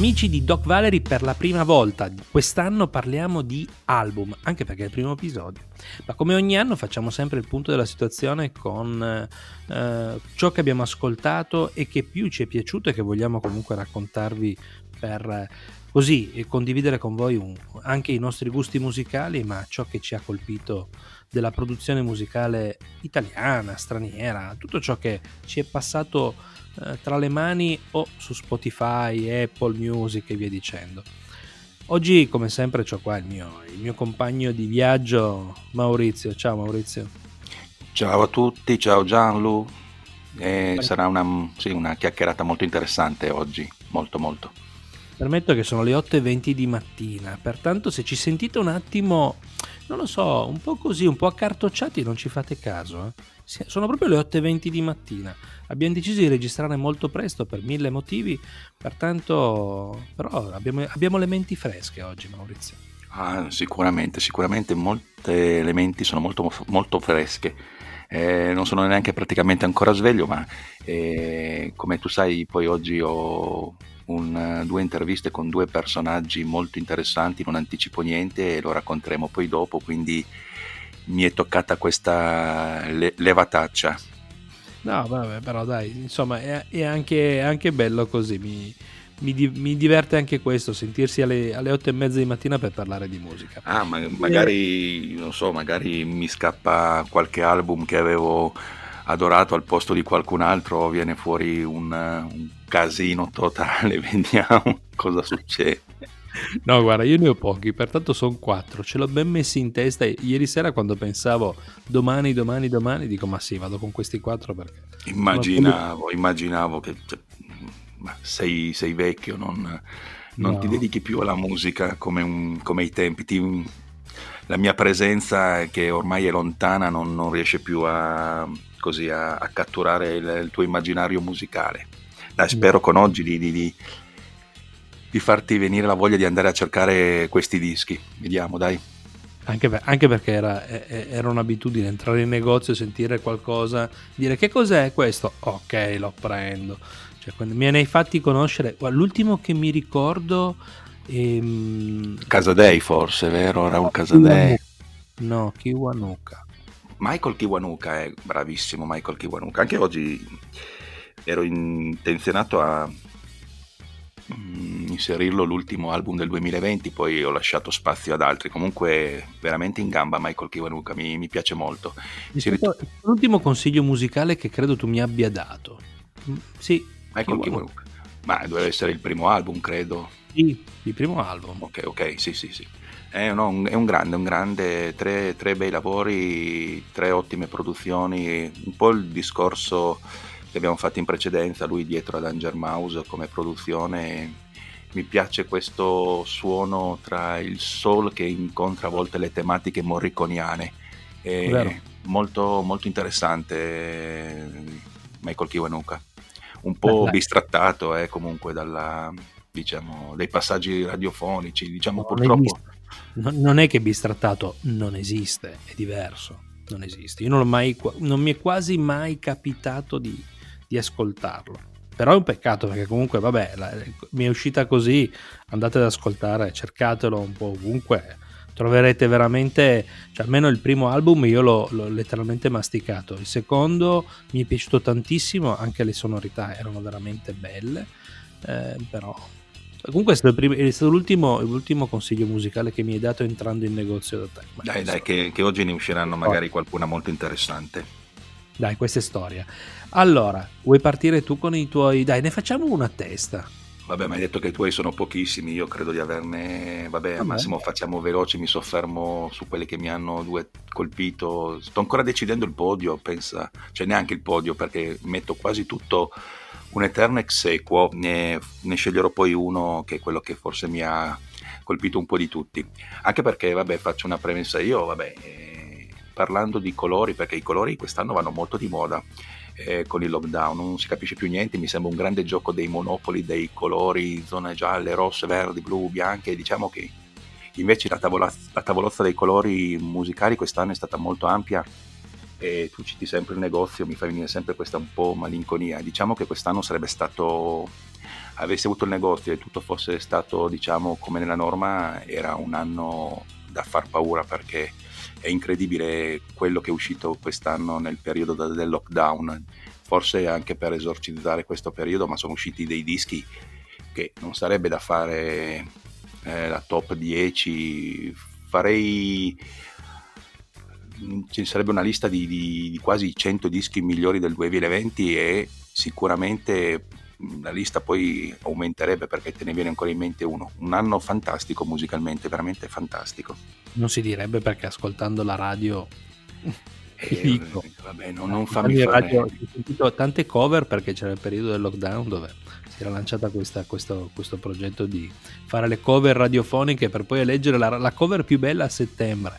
Amici di Doc Valery, per la prima volta quest'anno parliamo di album, anche perché è il primo episodio. Ma come ogni anno facciamo sempre il punto della situazione con eh, ciò che abbiamo ascoltato e che più ci è piaciuto e che vogliamo comunque raccontarvi per eh, così condividere con voi un, anche i nostri gusti musicali, ma ciò che ci ha colpito della produzione musicale italiana, straniera, tutto ciò che ci è passato eh, tra le mani o su Spotify, Apple Music e via dicendo. Oggi, come sempre, ho qua il mio, il mio compagno di viaggio, Maurizio. Ciao Maurizio. Ciao a tutti, ciao Gianlu. Eh, sarà una, sì, una chiacchierata molto interessante oggi, molto molto. Permetto che sono le 8.20 di mattina, pertanto se ci sentite un attimo, non lo so, un po' così, un po' accartocciati, non ci fate caso. Eh? Sono proprio le 8.20 di mattina. Abbiamo deciso di registrare molto presto per mille motivi, pertanto però abbiamo, abbiamo le menti fresche oggi Maurizio. Ah, sicuramente, sicuramente molte le menti sono molto, molto fresche. Eh, non sono neanche praticamente ancora sveglio, ma eh, come tu sai, poi oggi ho un, due interviste con due personaggi molto interessanti, non anticipo niente e lo racconteremo poi dopo, quindi mi è toccata questa le- levataccia. No, vabbè, però dai, insomma, è, è, anche, è anche, bello così. Mi, mi, mi, diverte anche questo, sentirsi alle, alle otto e mezza di mattina per parlare di musica. Ah, ma magari, non so, magari mi scappa qualche album che avevo adorato al posto di qualcun altro, viene fuori un, un casino totale, vediamo cosa succede. No, guarda, io ne ho pochi, pertanto sono quattro. Ce l'ho ben messi in testa. Ieri sera, quando pensavo domani, domani, domani, dico: Ma sì, vado con questi quattro perché. Immaginavo, come... immaginavo che cioè, sei, sei, vecchio, non, non no. ti dedichi più alla musica come, un, come ai tempi. Ti, la mia presenza, che ormai è lontana, non, non riesce più a, così, a, a catturare il, il, tuo immaginario musicale. Dai, spero no. con oggi di, di, di di farti venire la voglia di andare a cercare questi dischi. Vediamo, dai. Anche, per, anche perché era, era, un'abitudine entrare in negozio, sentire qualcosa, dire che cos'è questo? Ok, lo prendo. Cioè, me ne hai fatti conoscere. L'ultimo che mi ricordo. Ehm... Casadei, forse, vero? Raul Casadei. No, Kiwanuka. Michael Kiwanuka è bravissimo. Michael Kiwanuka. Anche oggi ero intenzionato a Mm, inserirlo l'ultimo album del 2020, poi ho lasciato spazio ad altri. Comunque, veramente in gamba Michael Kiwanuka, mi, mi piace molto. Rit- l'ultimo consiglio musicale che credo tu mi abbia dato. Mm, sì, Michael Kiwanuka. Ma doveva essere il primo album, credo. Sì, il primo album. Ok, ok, sì, sì, sì. È, no, è un grande, un grande, tre, tre bei lavori, tre ottime produzioni, un po' il discorso che abbiamo fatto in precedenza, lui dietro ad Danger Mouse come produzione. Mi piace questo suono tra il soul che incontra a volte le tematiche morriconiane. Molto, molto interessante Michael Kiwanuka. Un po' Beh, bistrattato eh, comunque dalla, diciamo, dai passaggi radiofonici, diciamo non purtroppo. Non è che bistrattato non esiste, è diverso, non esiste. Io non, mai, non mi è quasi mai capitato di, di ascoltarlo. Però è un peccato perché comunque, vabbè, la, mi è uscita così, andate ad ascoltare, cercatelo un po' ovunque, troverete veramente, cioè almeno il primo album io l'ho, l'ho letteralmente masticato, il secondo mi è piaciuto tantissimo, anche le sonorità erano veramente belle, eh, però Comunque è stato, prim- è stato l'ultimo, l'ultimo, consiglio musicale che mi hai dato entrando in negozio da te. Ma dai, dai, che, che, oggi ne usciranno magari qualcuna molto interessante. Dai, questa è storia. Allora, vuoi partire tu con i tuoi... Dai, ne facciamo una a testa. Vabbè, ma hai detto che i tuoi sono pochissimi, io credo di averne... Vabbè, al massimo facciamo veloci, mi soffermo su quelli che mi hanno due colpito. Sto ancora decidendo il podio, pensa, cioè neanche il podio perché metto quasi tutto un eterno ex equo, ne, ne sceglierò poi uno che è quello che forse mi ha colpito un po' di tutti. Anche perché, vabbè, faccio una premessa io, vabbè, eh, parlando di colori, perché i colori quest'anno vanno molto di moda eh, con il lockdown, non si capisce più niente, mi sembra un grande gioco dei monopoli, dei colori, zone gialle, rosse, verdi, blu, bianche, diciamo che invece la, tavola, la tavolozza dei colori musicali quest'anno è stata molto ampia e tu citi sempre il negozio, mi fa venire sempre questa un po' malinconia. Diciamo che quest'anno sarebbe stato, avessi avuto il negozio e tutto fosse stato diciamo come nella norma, era un anno da far paura perché è incredibile quello che è uscito quest'anno nel periodo del lockdown, forse anche per esorcizzare questo periodo, ma sono usciti dei dischi che non sarebbe da fare eh, la top 10, farei ci sarebbe una lista di, di, di, quasi 100 dischi migliori del 2020 e sicuramente la lista poi aumenterebbe perché te ne viene ancora in mente uno. Un anno fantastico musicalmente, veramente fantastico. Non si direbbe perché ascoltando la radio... Eh, dico, vabbè, non, non fammi fare... Radio, ho sentito tante cover perché c'era il periodo del lockdown dove si era lanciata questa, questo, questo, progetto di fare le cover radiofoniche per poi eleggere la, la cover più bella a settembre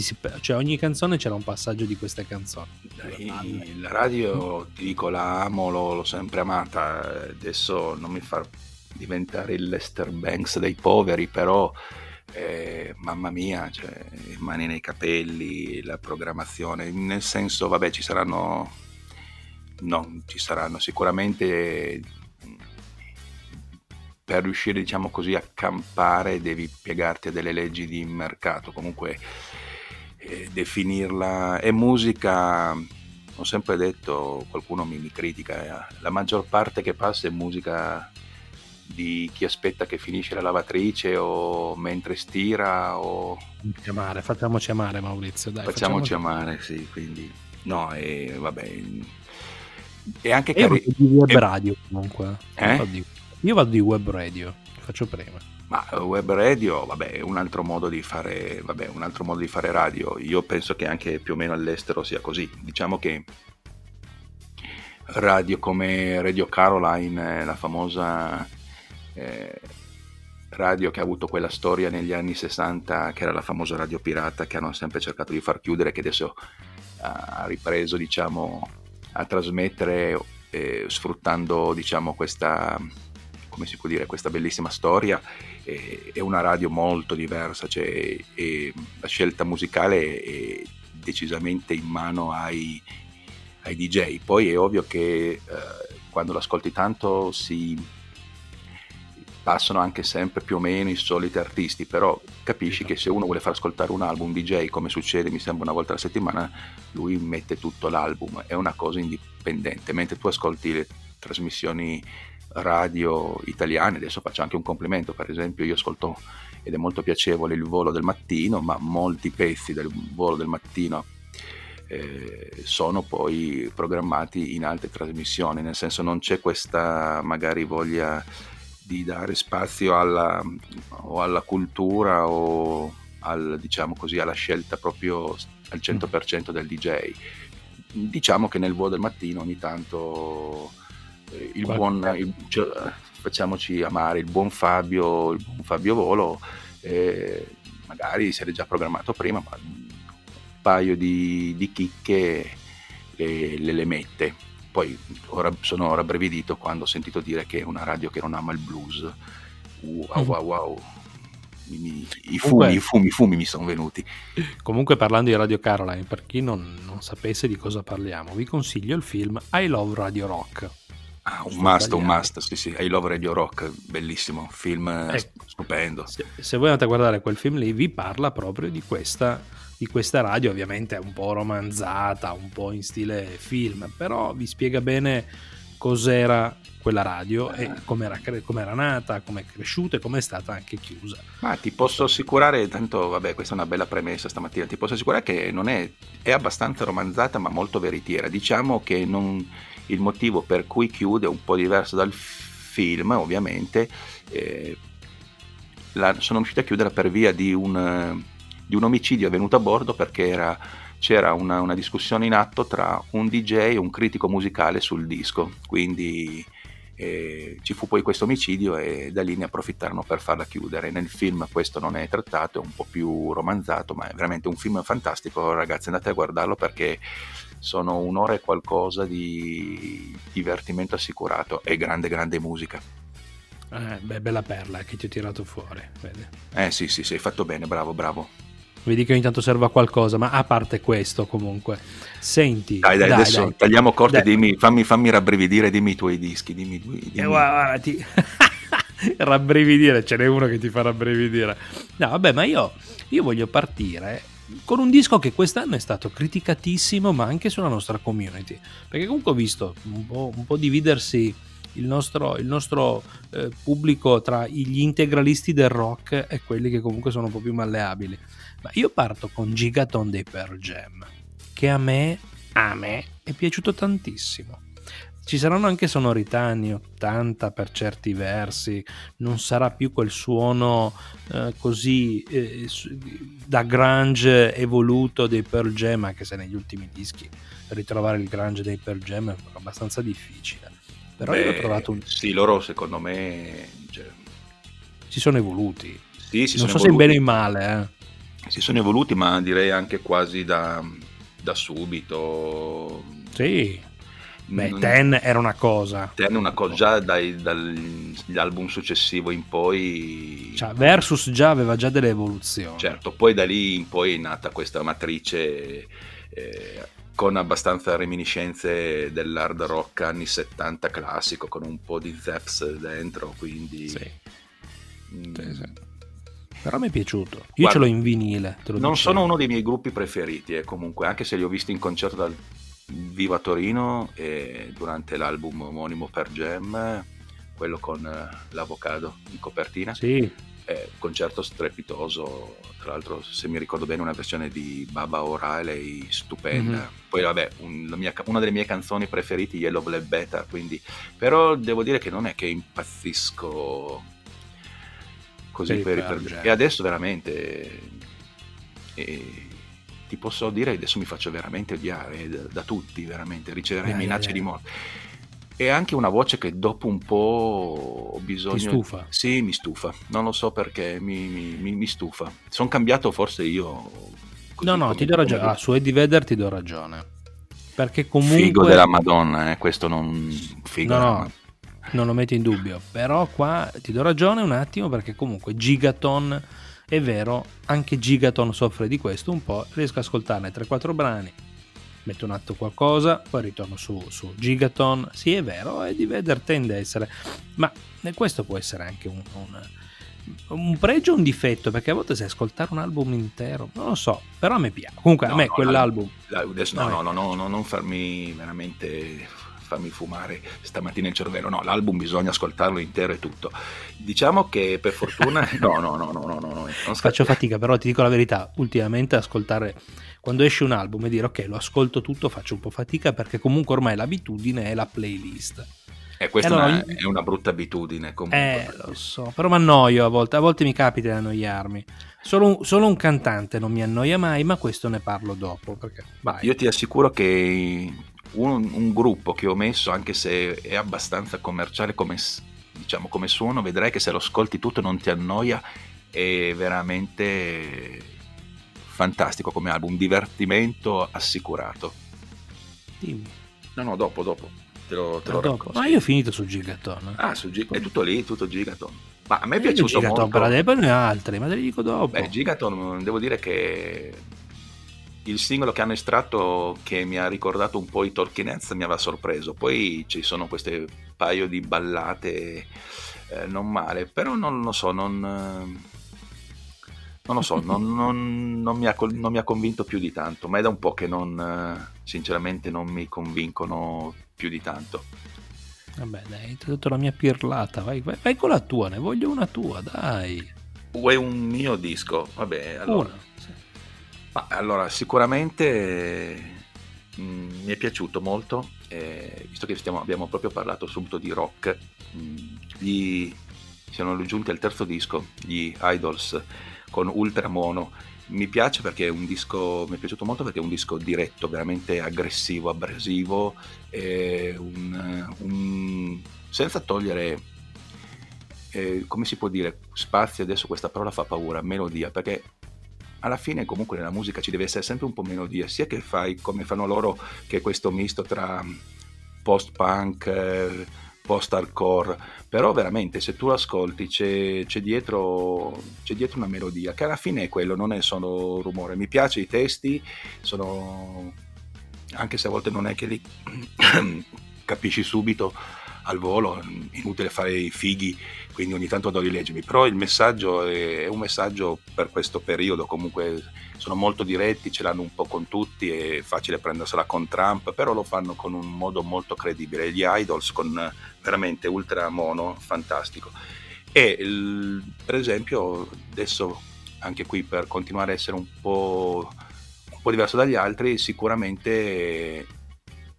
si, cioè ogni canzone c'era un passaggio di queste canzoni. Dai, la radio, ti dico, la amo, l'ho, l'ho sempre amata, adesso non mi fa diventare il Lester Banks dei poveri, però eh, mamma mia, cioè, mani nei capelli, la programmazione, nel senso, vabbè, ci saranno, no, ci saranno sicuramente per riuscire, diciamo così, a campare devi piegarti a delle leggi di mercato, comunque eh, definirla è musica ho sempre detto qualcuno mi, mi critica eh, la maggior parte che passa è musica di chi aspetta che finisce la lavatrice o mentre stira o amare, facciamoci amare Maurizio dai, facciamoci, facciamoci amare. sì quindi no e vabbè e anche cari- di web radio comunque eh? io vado di web radio faccio prima ma eh, web radio, vabbè, è un altro modo di fare, vabbè, un altro modo di fare radio. Io penso che anche più o meno all'estero sia così. Diciamo che radio come Radio Caroline, la famosa eh, radio che ha avuto quella storia negli anni 60, che era la famosa radio pirata che hanno sempre cercato di far chiudere, che adesso ha ripreso, diciamo, a trasmettere eh, sfruttando, diciamo, questa come si può dire, questa bellissima storia, è, è una radio molto diversa, cioè la scelta musicale è decisamente in mano ai, ai DJ. Poi è ovvio che eh, quando l'ascolti tanto si passano anche sempre più o meno i soliti artisti, però capisci che se uno vuole far ascoltare un album DJ, come succede mi sembra una volta alla settimana, lui mette tutto l'album, è una cosa indipendente, mentre tu ascolti le trasmissioni radio italiane, adesso faccio anche un complimento, per esempio io ascolto ed è molto piacevole il volo del mattino, ma molti pezzi del volo del mattino eh, sono poi programmati in altre trasmissioni, nel senso non c'è questa magari voglia di dare spazio alla, o alla cultura o al, diciamo così, alla scelta proprio al 100% del DJ. Diciamo che nel volo del mattino ogni tanto il buon, il, cioè, facciamoci amare il buon Fabio, il buon Fabio Volo, eh, magari si era già programmato prima, ma un paio di, di chicche le, le, le, mette. Poi ora sono rabbrividito quando ho sentito dire che è una radio che non ama il blues. Wow, wow, wow. I, i, fumi, i fumi, i fumi mi sono venuti. Comunque, parlando di Radio Caroline, per chi non, non sapesse di cosa parliamo, vi consiglio il film I Love Radio Rock Ah, un must, un must, sì sì, I Love Radio Rock, bellissimo, film ecco, stupendo. Se, se, voi andate a guardare quel film lì, vi parla proprio di questa, di questa radio, ovviamente è un po' romanzata, un po' in stile film, però vi spiega bene cos'era quella radio e come era, era nata, come è cresciuta e come è stata anche chiusa. Ma ti posso assicurare, tanto vabbè questa è una bella premessa stamattina, ti posso assicurare che non è, è abbastanza romanzata ma molto veritiera. Diciamo che non, il motivo per cui chiude è un po' diverso dal film ovviamente. Eh, la, sono riusciti a chiudere per via di un, di un omicidio avvenuto a bordo perché era, c'era una, una, discussione in atto tra un DJ e un critico musicale sul disco, quindi eh, ci fu poi questo omicidio e da lì ne approfittarono per farla chiudere. Nel film questo non è trattato, è un po' più romanzato, ma è veramente un film fantastico, ragazzi andate a guardarlo perché sono un'ora e qualcosa di divertimento assicurato e grande grande musica. Eh, beh, bella perla che ti ho tirato fuori. Vedi? Eh sì, sì, sì, hai fatto bene, bravo, bravo. Vedi che ogni tanto serve a qualcosa, ma a parte questo comunque. Senti... Dai, dai, dai adesso dai. tagliamo corto e dimmi, fammi, fammi rabbrividire, dimmi i tuoi dischi, dimmi... dimmi. Eh, guarda, ti... rabbrividire, ce n'è uno che ti fa rabbrividire. No, vabbè, ma io, io voglio partire con un disco che quest'anno è stato criticatissimo, ma anche sulla nostra community. Perché comunque ho visto un po', un po dividersi il nostro, il nostro eh, pubblico tra gli integralisti del rock e quelli che comunque sono un po' più malleabili. Ma io parto con Gigaton dei Pearl Jam, che a me, a me è piaciuto tantissimo. Ci saranno anche sonorità anni 80 per certi versi, non sarà più quel suono eh, così eh, da grunge evoluto dei Pearl Jam, anche se negli ultimi dischi ritrovare il grunge dei Pearl Jam è abbastanza difficile. Però Beh, io ho trovato un... Sì, loro secondo me... Cioè... Si sono evoluti. Sì, si non sono so evoluti. se in bene o in male, eh si sono evoluti, ma direi anche quasi da, da subito. Sì. Beh, non... Ten era una cosa. Ten è una cosa, già dai, dagli album successivo in poi... Cioè, Versus già aveva già delle evoluzioni. Certo, poi da lì in poi è nata questa matrice eh, con abbastanza reminiscenze dell'hard rock anni 70 classico, con un po' di Zeps dentro, quindi... Sì. Mm, sì, sì però mi è piaciuto. Io Guarda, ce l'ho in vinile. non dicevo. sono uno dei miei gruppi preferiti, eh, comunque, anche se li ho visti in concerto dal Viva Torino e durante l'album omonimo per Jam, quello con eh, l'avocado in copertina. Sì. Un concerto strepitoso, tra l'altro se mi ricordo bene una versione di Baba O'Reilly stupenda. Mm-hmm. Poi vabbè, un, mia, una delle mie canzoni preferite, Yellow Black Beta, quindi... però devo dire che non è che impazzisco così per, per, per e adesso veramente e, ti posso dire adesso mi faccio veramente odiare da, da tutti veramente riceverei minacce yeah. di morte. E anche una voce che dopo un po' ho bisogno ti stufa. Sì mi stufa. Non lo so perché mi, mi, mi stufa. Sono cambiato forse io no no ti do ragione. ah, su Eddie Vedder ti do ragione. Perché comunque figo della madonna eh, questo non figo no, no non lo metto in dubbio, però qua ti do ragione un attimo perché comunque Gigaton è vero, anche Gigaton soffre di questo un po', riesco ad ascoltarne 3-4 brani, metto un atto qualcosa, poi ritorno su, su Gigaton, sì è vero, e di Vedder tende a essere, ma questo può essere anche un, un un pregio o un difetto perché a volte sai ascoltare un album intero non lo so però a me piace. Comunque no, a me no, quell'album adesso no, no, no, no, no, non farmi veramente farmi fumare stamattina il cervello. No, l'album bisogna ascoltarlo intero e tutto. Diciamo che per fortuna... no, no, no, no, no, no, no Faccio fatica, però ti dico la verità, ultimamente ascoltare... Quando esce un album e dire ok, lo ascolto tutto, faccio un po' fatica perché comunque ormai l'abitudine è la playlist. Eh, questa allora, è, una, è, una, brutta abitudine comunque. Eh, lo so, però mi annoio a volte, a volte mi capita di annoiarmi. Solo un, solo un, cantante non mi annoia mai, ma questo ne parlo dopo. Perché, Io ti assicuro che un, un, gruppo che ho messo, anche se è abbastanza commerciale come, diciamo, come suono, vedrai che se lo ascolti tutto non ti annoia, è veramente fantastico come album, divertimento assicurato. Dimmi. No, no, dopo, dopo. Te lo, te lo racconto. Ma io ho finito su Gigaton. Ah, su Gigaton. È tutto lì, tutto Gigaton. Ma a me è piaciuto Gigaton molto. Gigaton per ne altri, ma te li dico dopo. Beh, Gigaton, devo dire che il singolo che hanno estratto che mi ha ricordato un po' i Talking Heads mi aveva sorpreso poi ci sono queste paio di ballate eh, non male però non lo so non, non lo so non, non, mi ha, non, mi ha, convinto più di tanto ma è da un po' che non sinceramente non mi convincono più di tanto Vabbè, dai, ti ho detto la mia pirlata. Vai, vai, vai, con la tua, ne voglio una tua, dai. Vuoi un mio disco? Vabbè, allora. Una. Ma, allora, sicuramente mh, mm, mi è piaciuto molto, eh, visto che stiamo, abbiamo proprio parlato subito di rock. Mh, mm, gli siamo giunti al terzo disco, gli Idols con Ultra Mono mi piace perché è un disco, mi è piaciuto molto perché è un disco diretto, veramente aggressivo, abrasivo, un, un, senza togliere, eh, come si può dire, spazio, adesso questa parola fa paura, melodia, perché alla fine comunque nella musica ci deve essere sempre un po' melodia, sia che fai come fanno loro, che è questo misto tra post-punk, eh, post-hardcore, però veramente se tu ascolti c'è, c'è, dietro, c'è, dietro, una melodia, che alla fine è quello, non è solo rumore. Mi piace i testi, sono... anche se a volte non è che li capisci subito al volo, inutile fare i fighi, quindi ogni tanto devo rileggermi, però il messaggio è un messaggio per questo periodo, comunque sono molto diretti, ce l'hanno un po' con tutti, è facile prendersela con Trump, però lo fanno con un modo molto credibile. Gli idols con veramente ultra mono, fantastico. E il, per esempio, adesso anche qui per continuare a essere un po', un po diverso dagli altri, sicuramente,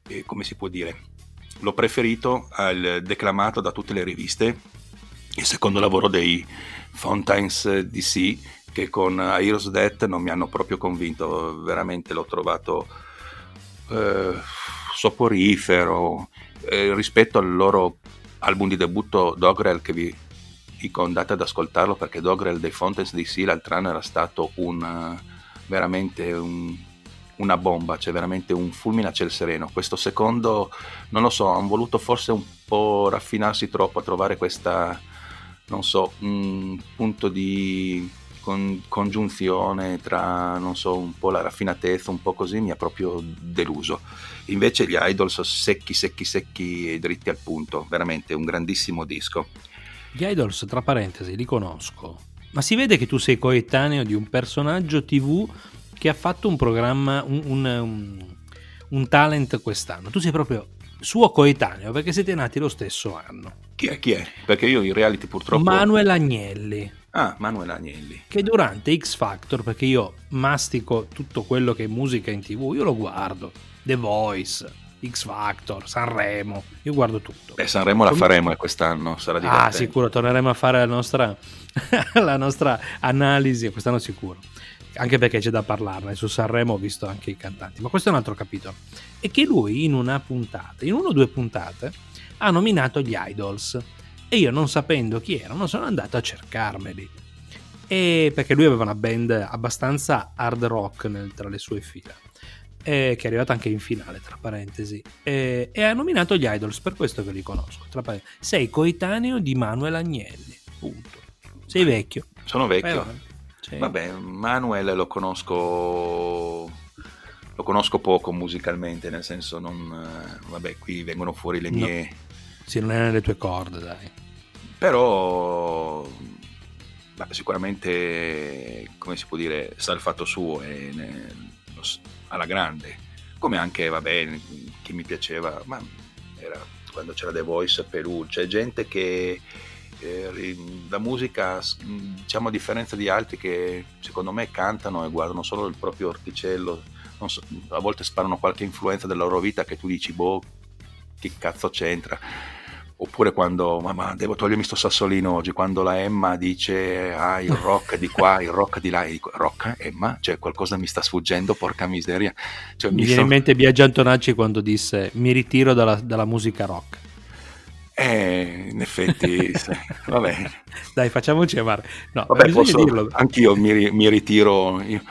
eh, come si può dire, l'ho preferito al declamato da tutte le riviste, il secondo lavoro dei Fountains DC che con Heroes Death non mi hanno proprio convinto, veramente l'ho trovato eh, soporifero eh, rispetto al loro album di debutto Dogrel che vi dico ad ascoltarlo perché Dogrel dei Fountains DC l'altro anno era stato un, veramente un, una bomba, cioè veramente un fulmine a ciel sereno. Questo secondo, non lo so, hanno voluto forse un po' raffinarsi troppo a trovare questa, non so, un punto di con, congiunzione tra, non so, un po' la raffinatezza, un po' così, mi ha proprio deluso. Invece gli Idols secchi, secchi, secchi e dritti al punto, veramente un grandissimo disco. Gli Idols, tra parentesi, li conosco, ma si vede che tu sei coetaneo di un personaggio TV che ha fatto un programma, un, un, un, un talent quest'anno. Tu sei proprio suo coetaneo perché siete nati lo stesso anno. Chi è? Chi è? Perché io in reality purtroppo... Manuel Agnelli. Ah, Manuel Agnelli. Che durante X Factor, perché io mastico tutto quello che è musica in tv, io lo guardo. The Voice, X Factor, Sanremo, io guardo tutto. Beh, Sanremo la faremo eh, quest'anno, sarà ah, divertente. Ah, sicuro, torneremo a fare la nostra, la nostra analisi, quest'anno sicuro. Anche perché c'è da parlarne, su Sanremo ho visto anche i cantanti, ma questo è un altro capitolo. E che lui in una puntata, in una o due puntate, ha nominato gli Idols e io non sapendo chi erano sono andato a cercarmeli. E perché lui aveva una band abbastanza hard rock nel, tra le sue fila. che è arrivata anche in finale, tra parentesi. E, e, ha nominato gli Idols, per questo che li conosco. Sei coetaneo di Manuel Agnelli. Punto. Sei vecchio. Sono vecchio. Sì. Vabbè, Manuel lo conosco lo conosco poco musicalmente, nel senso non vabbè, qui vengono fuori le mie no. Sì, non è nelle tue corde, dai però beh, sicuramente come si può dire sa il fatto suo e ne, alla grande come anche vabbè chi mi piaceva ma era quando c'era The Voice Perù c'è gente che eh, la musica diciamo a differenza di altri che secondo me cantano e guardano solo il proprio orticello so, a volte sparano qualche influenza della loro vita che tu dici boh che cazzo c'entra Oppure quando, mamma, devo togliermi sto sassolino oggi, quando la Emma dice, ah, il rock di qua, il rock di là, e dico, rock, Emma? Cioè, qualcosa mi sta sfuggendo, porca miseria. Cioè, mi, mi viene so... in mente Biagio Antonacci quando disse, mi ritiro dalla, dalla musica rock. Eh, in effetti, vabbè. Dai, facciamoci amare. No, vabbè, posso, dirlo. Anch'io mi, mi ritiro. Io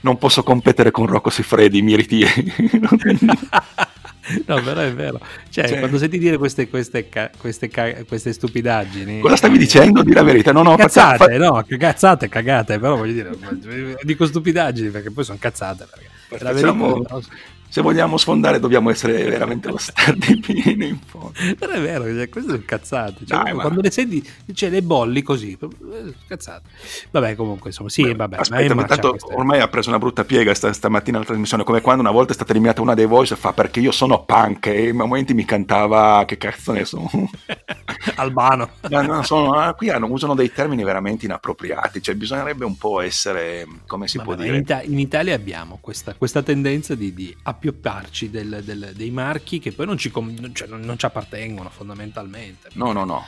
non posso competere con Rocco Siffredi, mi ritiro. No, però è vero. Cioè, cioè quando senti dire queste, queste, queste, queste, stupidaggini... Cosa stavi dicendo? Di la verità. No, no, cazzate, faccia... no, cazzate, cagate, però voglio dire, dico stupidaggini perché poi sono cazzate. Perché facciamo, se vogliamo sfondare dobbiamo essere veramente lo stardipino in fondo. Non è vero, cioè, queste sono cazzate. Cioè, Dai, quando ma... le senti, cioè, le bolli così, eh, cazzate. Vabbè, comunque, insomma, sì, Beh, vabbè. Aspetta, ma tanto ormai ha preso una brutta piega sta, stamattina la trasmissione, come quando una volta è stata eliminata una dei voice fa perché io sono punk e in momenti mi cantava che cazzo ne sono. Albano. No, no, sono, ah, qui hanno, usano dei termini veramente inappropriati, cioè bisognerebbe un po' essere, come si vabbè, può dire... In, Ita- in, Italia abbiamo questa, questa tendenza di, di appiopparci del, del, dei marchi che poi non ci, cioè, non, ci appartengono fondamentalmente. No, no, no.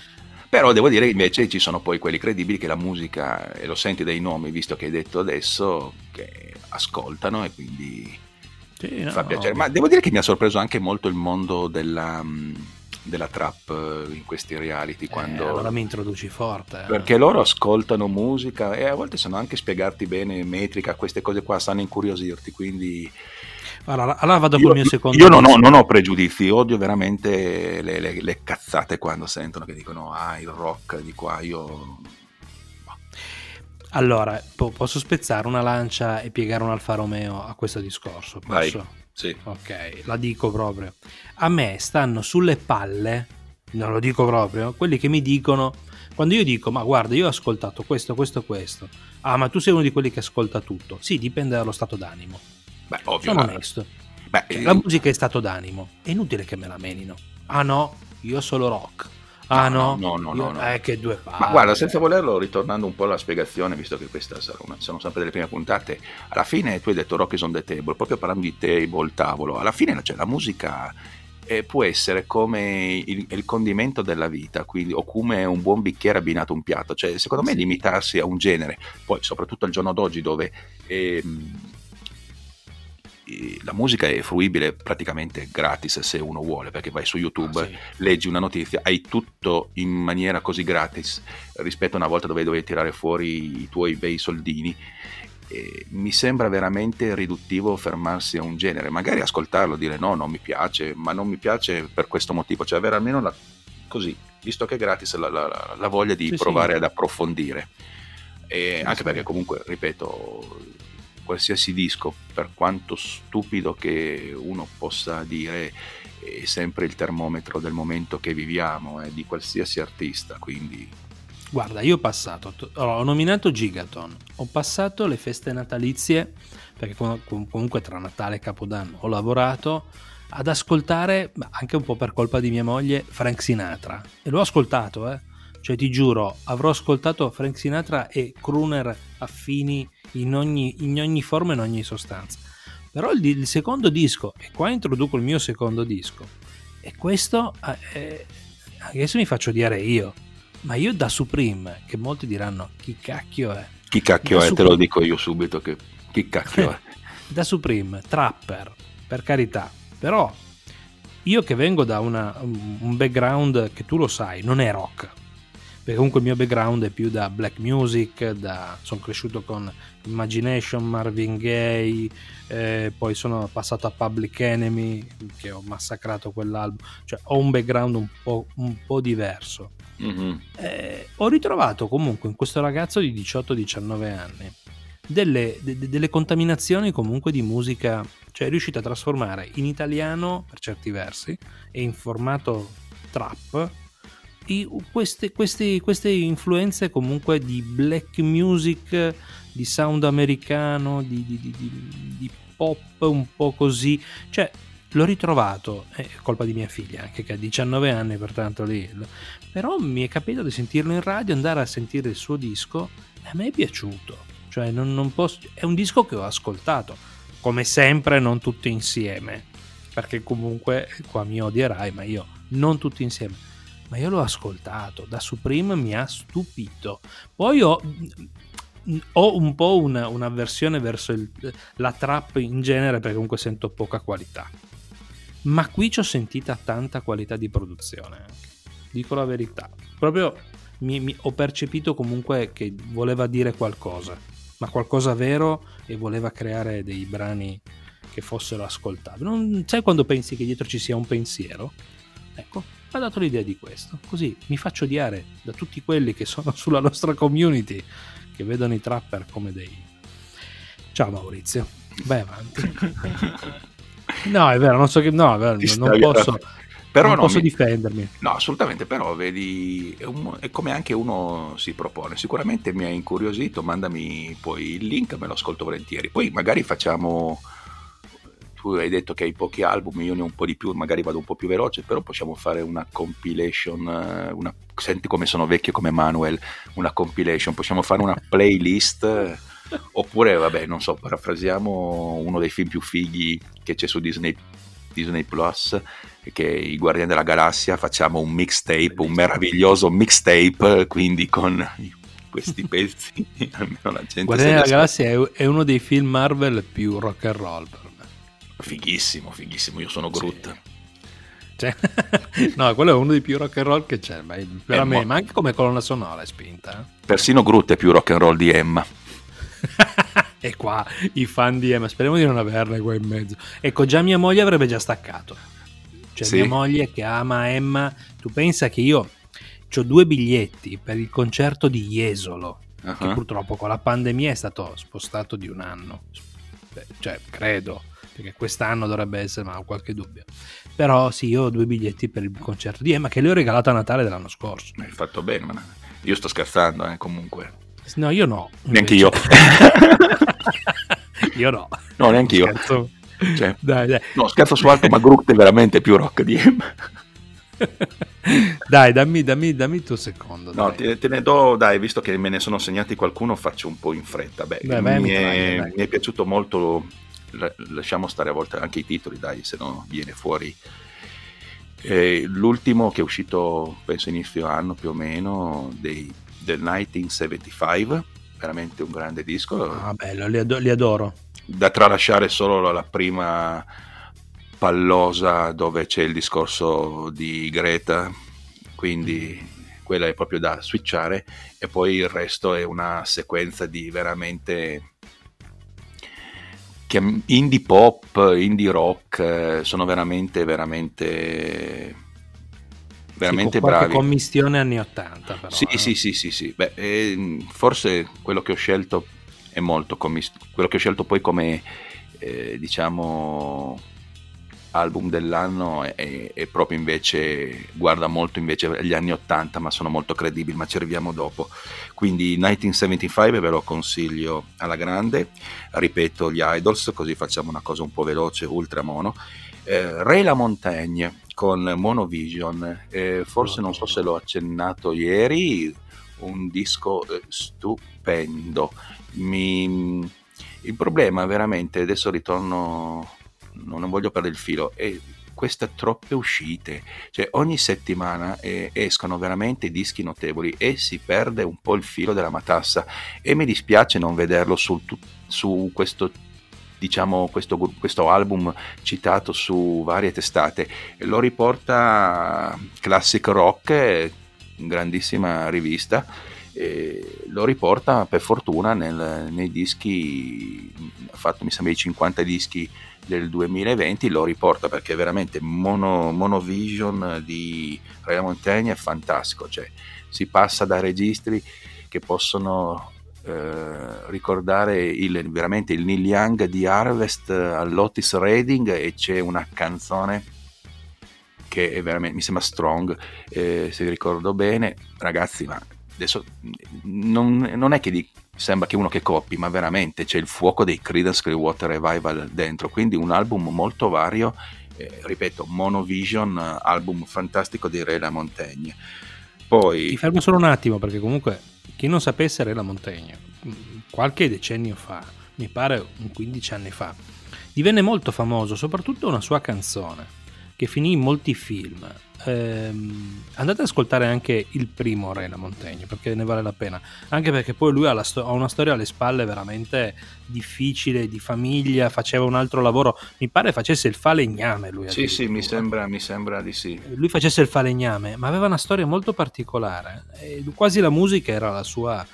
Però devo dire che invece ci sono poi quelli credibili che la musica, e lo senti dai nomi, visto che hai detto adesso, che ascoltano e quindi sì, no, fa piacere. Ma devo dire che mi ha sorpreso anche molto il mondo della, della trap in questi reality. Eh, quando... allora mi introduci forte. Eh. Perché loro ascoltano musica e a volte sanno anche spiegarti bene metrica, queste cose qua, sanno incuriosirti, quindi allora, allora vado io, col mio secondo. Io non ho, non ho, pregiudizi, odio veramente le, le, le, cazzate quando sentono che dicono ah il rock di qua, io... Allora, po- posso spezzare una lancia e piegare un Alfa Romeo a questo discorso? Posso? Vai, sì. Ok, la dico proprio. A me stanno sulle palle, non lo dico proprio, quelli che mi dicono, quando io dico ma guarda io ho ascoltato questo, questo, questo, ah ma tu sei uno di quelli che ascolta tutto, sì dipende dallo stato d'animo Beh, ovvio. Sono onesto. Beh, cioè, la musica è stato d'animo. È inutile che me la menino. Ah no, io solo rock. Ah no, no, no, no, no. Eh, che due palle. Ma guarda, senza volerlo, ritornando un po' alla spiegazione, visto che queste sono sempre delle prime puntate, alla fine tu hai detto Rock is on the table, proprio parlando di table, tavolo, alla fine cioè, la musica eh, può essere come il, il, condimento della vita, quindi, o come un buon bicchiere abbinato a un piatto, cioè secondo me limitarsi a un genere, poi soprattutto al giorno d'oggi dove... Ehm, la musica è fruibile praticamente gratis se uno vuole, perché vai su YouTube, ah, sì. leggi una notizia, hai tutto in maniera così gratis rispetto a una volta dove dovevi tirare fuori i tuoi bei soldini. E mi sembra veramente riduttivo fermarsi a un genere, magari ascoltarlo, dire no, non mi piace, ma non mi piace per questo motivo, cioè avere almeno la, così, visto che è gratis, la, la, la voglia di sì, provare sì. ad approfondire. E anche perché comunque, ripeto, qualsiasi disco, per quanto stupido che uno possa dire, è sempre il termometro del momento che viviamo, eh, di qualsiasi artista, quindi... Guarda, io ho passato, ho nominato Gigaton, ho passato le feste natalizie, perché comunque tra Natale e Capodanno ho lavorato, ad ascoltare, anche un po' per colpa di mia moglie, Frank Sinatra. E l'ho ascoltato, eh cioè, ti giuro, avrò ascoltato Frank Sinatra e crooner affini in ogni, in ogni forma e in ogni sostanza. Però il, il, secondo disco, e qua introduco il mio secondo disco, e questo eh, eh adesso mi faccio dire io, ma io da Supreme, che molti diranno chi cacchio è? Chi cacchio da è? Supreme. Te lo dico io subito che chi cacchio è? da Supreme, Trapper, per carità, però io che vengo da una, un background che tu lo sai, non è rock, perché comunque il mio background è più da black music, da, sono cresciuto con Imagination, Marvin Gaye, eh, poi sono passato a Public Enemy, che ho massacrato quell'album, cioè ho un background un po', un po diverso. Mm-hmm. Eh, ho ritrovato comunque in questo ragazzo di 18-19 anni delle, de, delle contaminazioni comunque di musica, cioè è riuscito a trasformare in italiano per certi versi e in formato trap i, queste, queste, queste, influenze comunque di black music, di sound americano, di, di, di, di pop un po' così, cioè l'ho ritrovato, è colpa di mia figlia anche che ha 19 anni pertanto lì, però mi è capitato di sentirlo in radio, andare a sentire il suo disco e a me è piaciuto, cioè non, non posso, è un disco che ho ascoltato, come sempre non tutti insieme, perché comunque qua mi odierai, ma io non tutti insieme ma io l'ho ascoltato, da Supreme mi ha stupito. Poi ho, ho un po' una, un'avversione verso il, la trap in genere perché comunque sento poca qualità. Ma qui ci ho sentita tanta qualità di produzione, dico la verità. Proprio mi, mi, ho percepito comunque che voleva dire qualcosa, ma qualcosa vero e voleva creare dei brani che fossero ascoltabili. Non, sai quando pensi che dietro ci sia un pensiero? Ecco, ha dato l'idea di questo. Così mi faccio odiare da tutti quelli che sono sulla nostra community, che vedono i trapper come dei... Ciao Maurizio, vai avanti. No, è vero, non so che... No, vero, non posso... Però non, non posso mi... difendermi. No, assolutamente, però vedi, è, un, è, come anche uno si propone. Sicuramente mi ha incuriosito, mandami poi il link, me lo ascolto volentieri. Poi magari facciamo tu hai detto che hai pochi album, io ne ho un po' di più, magari vado un po' più veloce, però possiamo fare una compilation, eh, una, senti come sono vecchio come Manuel, una compilation, possiamo fare una playlist, oppure vabbè, non so, parafrasiamo uno dei film più fighi che c'è su Disney, Disney Plus, che è I Guardiani della Galassia, facciamo un mixtape, un meraviglioso mixtape, quindi con questi pezzi, almeno la gente... Guardiani della Galassia è, è uno dei film Marvel più rock and roll Fighissimo, fighissimo, io sono Groot. Sì. Cioè, no, quello è uno dei più rock and roll che c'è, ma, per me, mo- ma anche come colonna sonora è spinta. Eh? Persino Groot è più rock and roll di Emma. e qua i fan di Emma, speriamo di non averne qua in mezzo. Ecco, già mia moglie avrebbe già staccato. Cioè, sì. mia moglie che ama Emma, tu pensa che io ho due biglietti per il concerto di Jesolo, uh-huh. che purtroppo con la pandemia è stato spostato di un anno. Cioè, credo perché quest'anno dovrebbe essere, ma ho qualche dubbio. Però sì, io ho due biglietti per il concerto di Emma che le ho regalato a Natale dell'anno scorso. Hai fatto bene, ma io sto scherzando, eh, comunque. No, io no. Neanche io. io no. No, neanche io. Scherzo. Cioè, dai, dai. No, scherzo su altro, ma Groot è veramente più rock di Emma. dai, dammi, dammi, dammi, il tuo secondo. No, te, te, ne do, dai, visto che me ne sono segnati qualcuno, faccio un po' in fretta. Beh, Beh mi, è, mi, è, piaciuto molto lasciamo stare a volte anche i titoli, dai, se no viene fuori. E l'ultimo che è uscito, penso inizio anno più o meno, dei, del 1975, veramente un grande disco. Ah, bello, li, ad- li adoro. Da tralasciare solo la prima pallosa dove c'è il discorso di Greta, quindi quella è proprio da switchare e poi il resto è una sequenza di veramente indie pop, indie rock, eh, sono veramente, veramente veramente sì, bravi. commistione anni 80 però, sì, eh. sì, sì, sì, sì. Beh, eh, forse quello che ho scelto è molto commisto, quello che ho scelto poi come eh, diciamo album dell'anno è, è, proprio invece guarda molto invece agli anni 80 ma sono molto credibili ma ci arriviamo dopo. Quindi 1975 ve lo consiglio alla grande. Ripeto gli idols così facciamo una cosa un po' veloce ultra mono. Eh, Ray La Montagne con Monovision. Eh, forse non so se l'ho accennato ieri un disco eh, stupendo. Mi... il problema veramente adesso ritorno non voglio perdere il filo, è queste troppe uscite, cioè ogni settimana eh, escono veramente dischi notevoli e si perde un po' il filo della matassa. E mi dispiace non vederlo sul, su questo diciamo questo, questo, album citato su varie testate. Lo riporta Classic Rock grandissima rivista lo riporta per fortuna nel, nei dischi ha fatto mi sembra i 50 dischi del 2020 lo riporta perché veramente mono, Monovision di Ray Montaigne è fantastico, cioè si passa da registri che possono eh, ricordare il, veramente il Neil Young di Harvest all'Otis Reading e c'è una canzone che è veramente, mi sembra strong, eh, se ricordo bene, ragazzi, ma adesso non, non è che di, sembra che uno che copi, ma veramente c'è il fuoco dei Creedence Clearwater Revival dentro, quindi un album molto vario, eh, ripeto, Monovision, album fantastico di Re La Montaigne. Poi... Ti fermo solo un attimo perché comunque chi non sapesse Re La Montaigne, qualche decennio fa, mi pare un 15 anni fa, divenne molto famoso soprattutto una sua canzone che finì in molti film ehm, andate ad ascoltare anche il primo Rena Montaigne perché ne vale la pena. Anche perché poi lui ha, sto- ha, una storia alle spalle veramente difficile di famiglia faceva un altro lavoro. Mi pare facesse il falegname lui sì sì mi sembra, mi sembra di sì. Lui facesse il falegname ma aveva una storia molto particolare. Quasi la musica era la sua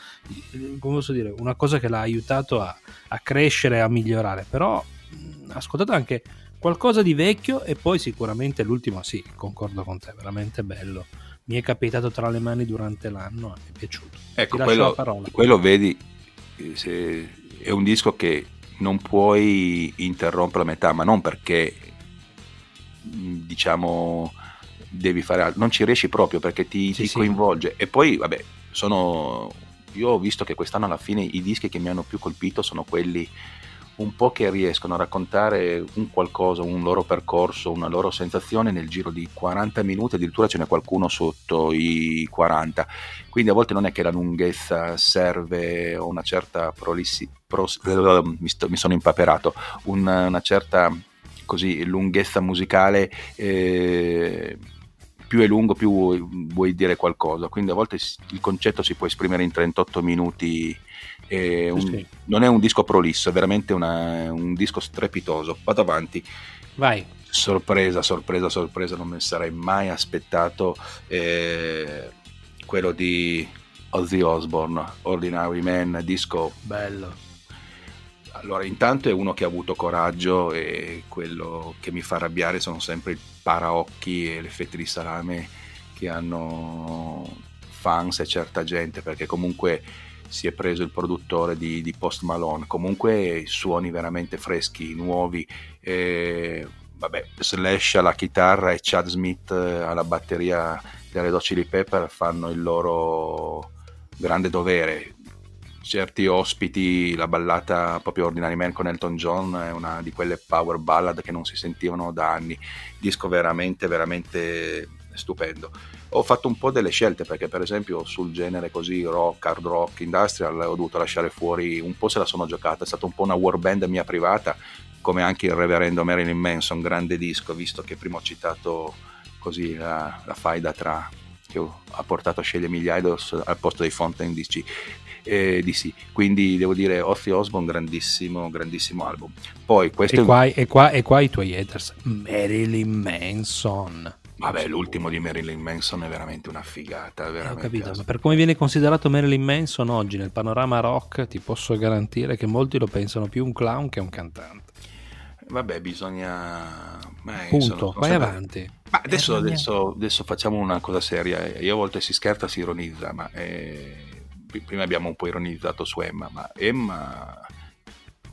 come posso dire una cosa che l'ha aiutato a, a crescere a migliorare. Però ascoltate anche qualcosa di vecchio e poi sicuramente l'ultimo sì, concordo con te, veramente bello. Mi è capitato tra le mani durante l'anno, mi è piaciuto. Ecco, quello, quello, vedi, è un disco che non puoi interrompere a metà, ma non perché diciamo devi fare altro, non ci riesci proprio perché ti, sì, ti sì. coinvolge e poi vabbè sono io ho visto che quest'anno alla fine i dischi che mi hanno più colpito sono quelli un po' che riescono a raccontare un qualcosa, un loro percorso, una loro sensazione nel giro di 40 minuti, addirittura ce n'è qualcuno sotto i 40. Quindi a volte non è che la lunghezza serve o una certa prolissi, pros, mi, sto, mi, sono impaperato, una, una certa così, lunghezza musicale. Eh, più è lungo più vuoi dire qualcosa, quindi a volte il concetto si può esprimere in 38 minuti è un, sì. Non è un disco prolisso, è veramente una, un disco strepitoso. Vado avanti. Vai. Sorpresa, sorpresa, sorpresa, non mi sarei mai aspettato eh, quello di Ozzy Osbourne, Ordinary Man, disco bello. Allora, intanto è uno che ha avuto coraggio e quello che mi fa arrabbiare sono sempre i paraocchi e le fette di salame che hanno fans e certa gente, perché comunque si è preso il produttore di, di Post Malone, comunque suoni veramente freschi, nuovi, e, vabbè, Slash alla chitarra e Chad Smith eh, alla batteria delle Chili Pepper fanno il loro grande dovere. Certi ospiti, la ballata proprio Ordinary Man con Elton John è una di quelle power ballad che non si sentivano da anni, disco veramente, veramente stupendo ho fatto un po' delle scelte perché per esempio sul genere così rock, hard rock, industrial ho dovuto lasciare fuori, un po' se la sono giocata, è stata un po' una war band mia privata come anche il reverendo Marilyn Manson, grande disco, visto che prima ho citato così la, la faida tra che ha portato a scegliere Idols al posto dei Fontaine DC. Eh, DC. Quindi devo dire Ozzy Osbourne grandissimo, grandissimo album. Poi questo e, qua, è... e, qua, e qua i tuoi haters Marilyn Manson Vabbè, l'ultimo di Marilyn Manson è veramente una figata. Veramente. Eh, ho capito, ma per come viene considerato Marilyn Manson oggi nel panorama rock, ti posso garantire che molti lo pensano più un clown che un cantante. Vabbè, bisogna. Beh, Punto, vai sempre... avanti. Ma adesso, eh, adesso, adesso, facciamo una cosa seria. Io a volte si scherza, si ironizza, ma eh, prima abbiamo un po' ironizzato su Emma, ma Emma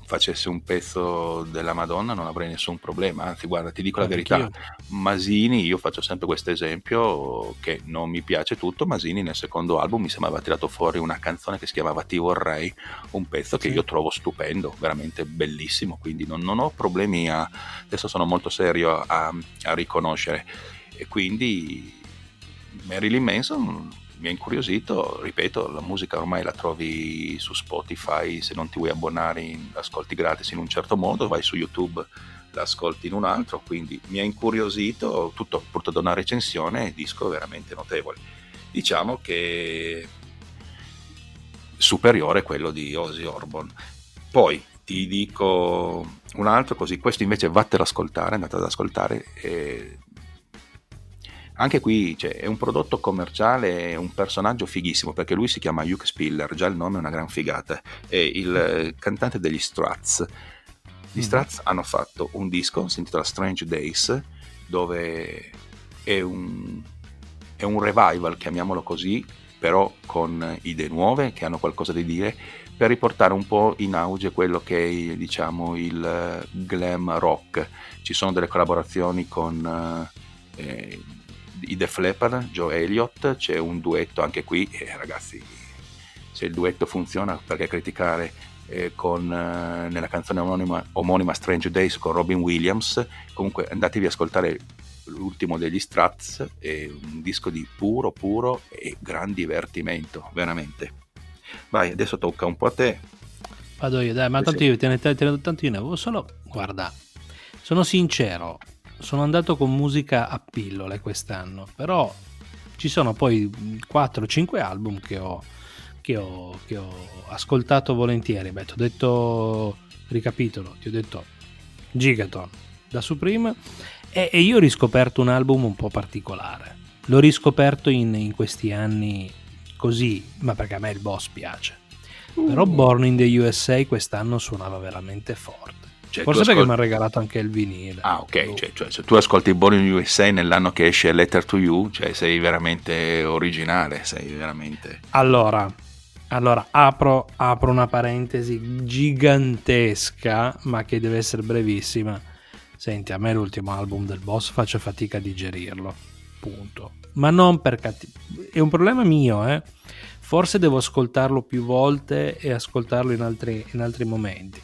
facesse un pezzo della Madonna non avrei nessun problema, anzi guarda ti dico la verità, Masini, io faccio sempre questo esempio che non mi piace tutto, Masini nel secondo album mi sembrava tirato fuori una canzone che si chiamava Ti vorrei, un pezzo che io trovo stupendo, veramente bellissimo, quindi non, non ho problemi a, adesso sono molto serio a, a riconoscere. E quindi Marilyn Manson mi ha incuriosito, ripeto, la musica ormai la trovi su Spotify, se non ti vuoi abbonare ascolti gratis in un certo modo, vai su YouTube, l'ascolti in un altro, quindi mi ha incuriosito, tutto portato da una recensione, disco veramente notevole. Diciamo che superiore quello di Ozzy Orban. Poi ti dico un altro così, questo invece vattelo ad ascoltare, andate ad ascoltare, eh, anche qui cioè, è un prodotto commerciale, è un personaggio fighissimo perché lui si chiama Hugh Spiller, già il nome è una gran figata, è il cantante degli Struts. Gli mm. Struts hanno fatto un disco, si intitola Strange Days, dove è un, è un revival, chiamiamolo così, però con idee nuove che hanno qualcosa da dire per riportare un po' in auge quello che è diciamo il glam rock. Ci sono delle collaborazioni con eh, i Def Leppard, Joe Elliott, c'è un duetto anche qui, e ragazzi, se il duetto funziona, perché criticare eh, con, eh, nella canzone omonima, omonima, Strange Days con Robin Williams, comunque andatevi ad ascoltare l'ultimo degli Strats, è un disco di puro, puro e gran divertimento, veramente. Vai, adesso tocca un po' a te. Vado io, dai, ma tanto io, tanto io ne avevo solo, guarda, sono sincero, sono andato con musica a pillole quest'anno, però ci sono poi 4-5 album che ho, che ho, che ho ascoltato volentieri. Beh, ti ho detto, ricapitolo, ti ho detto Gigaton da Supreme e, e io ho riscoperto un album un po' particolare. L'ho riscoperto in, in questi anni così, ma perché a me il boss piace. Però uh. Born in the USA quest'anno suonava veramente forte. Cioè, Forse perché mi ha regalato anche il vinile. Ah, ok. Cioè, cioè, se tu ascolti Born in USA nell'anno che esce Letter to You, cioè sei veramente originale, sei veramente... Allora, allora apro, apro una parentesi gigantesca, ma che deve essere brevissima. Senti, a me l'ultimo album del boss faccio fatica a digerirlo, punto. Ma non per cattivo. È un problema mio, eh. Forse devo ascoltarlo più volte e ascoltarlo in altri, in altri momenti.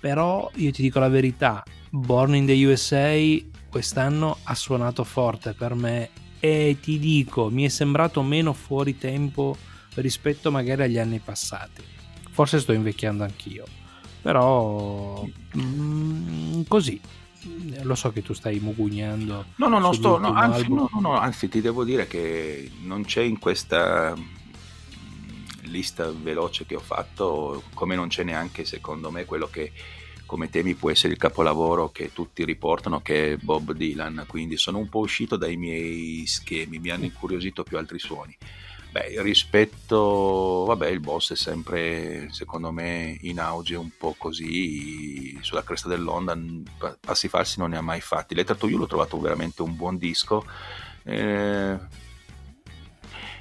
Però io ti dico la verità, Born in the USA quest'anno ha suonato forte per me e ti dico, mi è sembrato meno fuori tempo rispetto magari agli anni passati. Forse sto invecchiando anch'io, però mm, così. Lo so che tu stai mugugnando. No, no, no, sto, no, anzi, no, no, anzi, ti devo dire che non c'è in questa lista veloce che ho fatto, come non c'è neanche secondo me quello che come temi può essere il capolavoro che tutti riportano che è Bob Dylan, quindi sono un po' uscito dai miei schemi, mi hanno incuriosito più altri suoni. Beh, rispetto, vabbè, il boss è sempre, secondo me, in auge un po' così, sulla cresta dell'onda, passi falsi non ne ha mai fatti. Letter to You l'ho trovato veramente un buon disco, eh,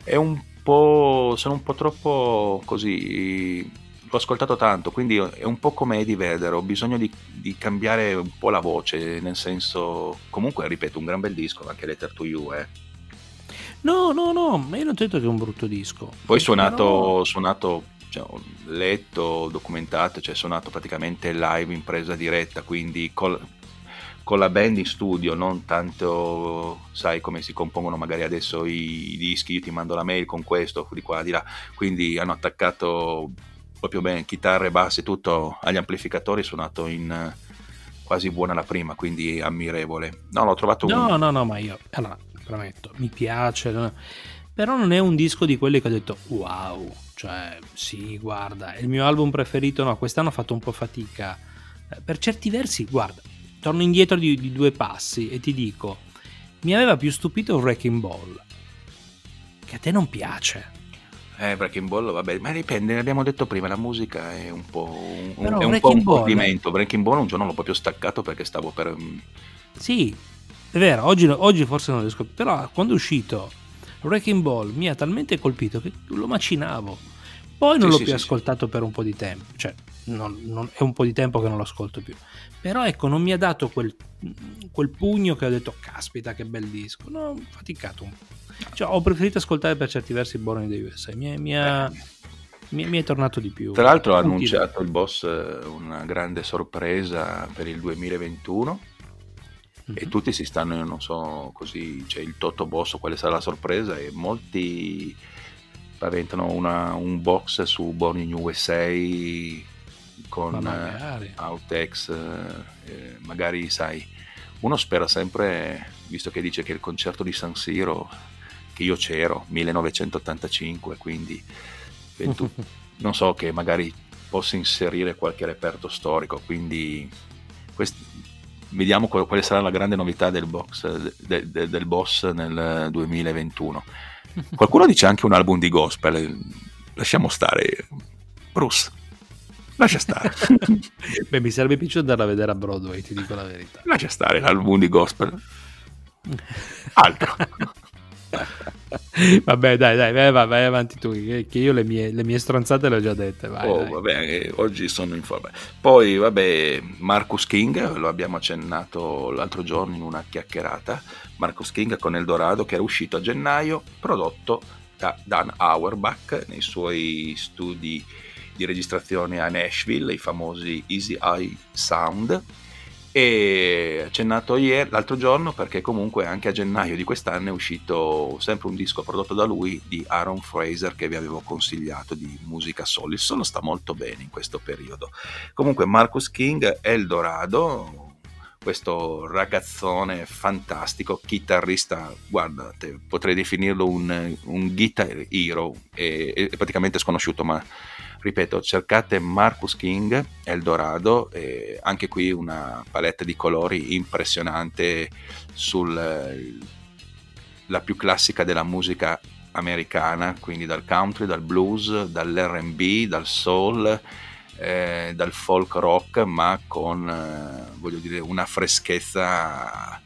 è un po', sono un po' troppo così l'ho ascoltato tanto, quindi è un po' come Eddie Vedder, ho bisogno di, di, cambiare un po' la voce, nel senso, comunque ripeto, un gran bel disco, anche Letter to You, eh. No, no, no, ma io non ho detto che è un brutto disco. Poi suonato, Però... suonato cioè, letto, documentato, cioè suonato praticamente live in presa diretta, quindi col, con la band in studio, non tanto, sai come si compongono magari adesso i, i dischi, io ti mando la mail con questo, di qua, di là, quindi hanno attaccato proprio bene, chitarre, bassi, tutto agli amplificatori suonato in quasi buona la prima, quindi ammirevole. No, l'ho trovato No, un... no, no, ma io allora, prometto, mi piace, no? però non è un disco di quelli che ho detto wow, cioè sì, guarda, è il mio album preferito, no, quest'anno ho fatto un po' fatica. Per certi versi, guarda, torno indietro di, di due passi e ti dico, mi aveva più stupito un Wrecking Ball, che a te non piace. Eh, Breaking Ball, vabbè, ma dipende, abbiamo detto prima, la musica è un po' un, è un, po un complimento. Breaking Ball un giorno l'ho proprio staccato perché stavo per... Mm, sì, è vero, oggi, oggi forse non riesco, però quando è uscito Breaking Ball mi ha talmente colpito che lo macinavo. Poi non sì, l'ho sì, più sì, ascoltato per un po' di tempo, cioè non, non, è un po' di tempo che non lo ascolto più. Però ecco, non mi ha dato quel, quel pugno che ho detto, caspita che bel disco. No, ho faticato un po'. Cioè, ho preferito ascoltare per certi versi Born in the USA. Mi, mi, ha, mi, mi, è tornato di più. Tra l'altro ha annunciato il boss eh, una grande sorpresa per il 2021 mm-hmm. e mhm. tutti si stanno, non so, così, c'è il Toto Boss, quale sarà la sorpresa e molti paventano una, un box su Born in USA con uh, Outex, uh, magari sai, uno spera sempre, visto che dice che il concerto di San Siro che io c'ero, 1985, quindi 20, non so che magari possa inserire qualche reperto storico, quindi questi, vediamo quale sarà la grande novità del, box, de, de, del boss nel 2021. Qualcuno dice anche un album di gospel, lasciamo stare. Bruce, lascia stare. Beh, mi sarebbe piaciuto andarla a vedere a Broadway, ti dico la verità. Lascia stare l'album di gospel. Altro. vabbè, dai, dai, vai, vai, avanti tu, che io le mie, le mie stronzate le ho già dette. Vai, oh, vabbè, eh, oggi sono in forma. Poi, vabbè, Marcus King, lo abbiamo accennato l'altro giorno in una chiacchierata. Marcus King con Eldorado, che era uscito a gennaio, prodotto da Dan Auerbach nei suoi studi di registrazione a Nashville, i famosi Easy Eye Sound. E accennato ieri, l'altro giorno perché comunque anche a gennaio di quest'anno è uscito sempre un disco prodotto da lui di Aaron Fraser che vi avevo consigliato di musica soul. Il solo sta molto bene in questo periodo. Comunque Marcus King Eldorado questo ragazzone fantastico chitarrista guardate potrei definirlo un, un guitar hero è, è praticamente sconosciuto ma ripeto, cercate Marcus King, Eldorado, e anche qui una palette di colori impressionante sulla più classica della musica americana, quindi dal country, dal blues, dall'RB, dal soul, eh, dal folk rock, ma con eh, voglio dire, una freschezza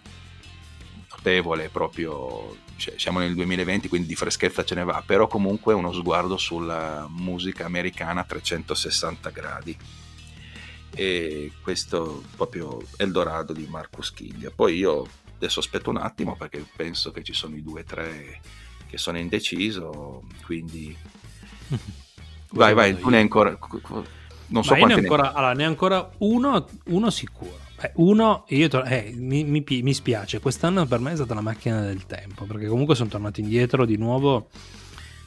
notevole proprio cioè, siamo nel 2020 quindi di freschezza ce ne va però comunque uno sguardo sulla musica americana a 360 gradi e questo proprio Eldorado di Marco Schiglia. Poi io adesso aspetto un attimo perché penso che ci sono i due o tre che sono indeciso, quindi vai, vai, tu ne hai ancora non so quanti ne ancora, allora, ne ancora uno, uno sicuro. Eh, uno, io to- eh, mi, mi, mi, spiace, quest'anno per me è stata una macchina del tempo, perché comunque sono tornato indietro di nuovo,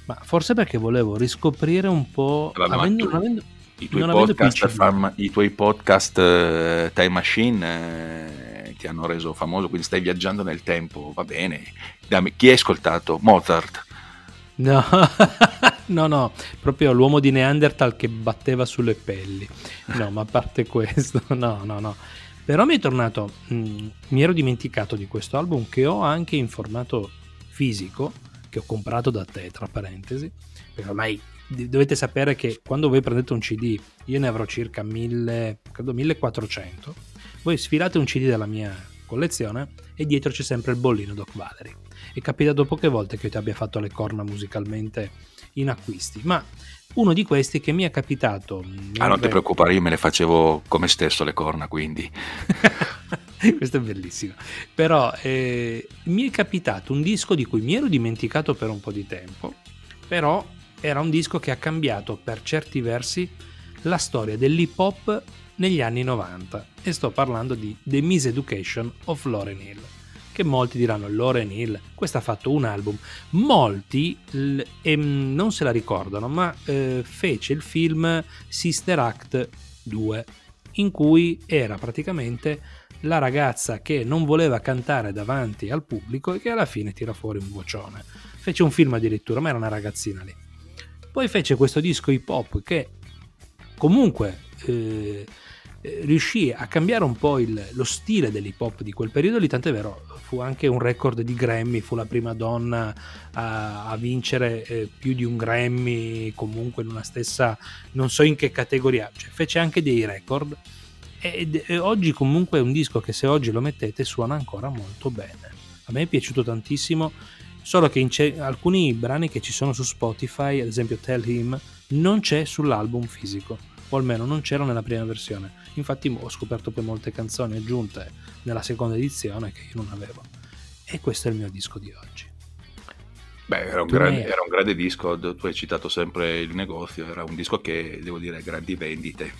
ma forse perché volevo riscoprire un po'... Vabbè, avendo, tu, avendo, i, tuoi podcast, farma, I tuoi podcast uh, Time Machine uh, ti hanno reso famoso, quindi stai viaggiando nel tempo, va bene. Dammi, chi hai ascoltato? Mozart. No, no, no, proprio l'uomo di Neanderthal che batteva sulle pelli. No, ma a parte questo, no, no, no. Però mi è tornato, mh, mm, mi ero dimenticato di questo album che ho anche in formato fisico, che ho comprato da te, tra parentesi, perché ormai dovete sapere che quando voi prendete un CD, io ne avrò circa 1000, credo 1400, voi sfilate un CD della mia collezione e dietro c'è sempre il bollino Doc Valery. È capitato poche volte che io ti abbia fatto le corna musicalmente in acquisti, ma uno di questi che mi è capitato. Ah, non ti preoccupare, io me le facevo come stesso le corna, quindi. Questo è bellissimo. Però eh, mi è capitato un disco di cui mi ero dimenticato per un po' di tempo, però era un disco che ha cambiato per certi versi la storia dell'hip hop negli anni 90 e sto parlando di The Miseducation of Lauren Hill che molti diranno Lauren Hill, questo ha fatto un album, molti ehm, non se la ricordano, ma eh, fece il film Sister Act 2, in cui era praticamente la ragazza che non voleva cantare davanti al pubblico e che alla fine tira fuori un vocione. Fece un film addirittura, ma era una ragazzina lì. Poi fece questo disco hip hop che comunque eh, eh, riuscì a cambiare un po' il, lo stile dell'hip hop di quel periodo lì, tant'è vero, fu anche un record di Grammy, fu la prima donna a, a vincere eh, più di un Grammy, comunque in una stessa, non so in che categoria, cioè fece anche dei record. E, e oggi comunque è un disco che se oggi lo mettete suona ancora molto bene. A me è piaciuto tantissimo, solo che ce- alcuni brani che ci sono su Spotify, ad esempio Tell Him, non c'è sull'album fisico, o almeno non c'era nella prima versione Infatti ho scoperto poi molte canzoni aggiunte nella seconda edizione che io non avevo. E questo è il mio disco di oggi. Beh, era un, grande, era un, grande, disco, tu hai citato sempre il negozio, era un disco che, devo dire, grandi vendite.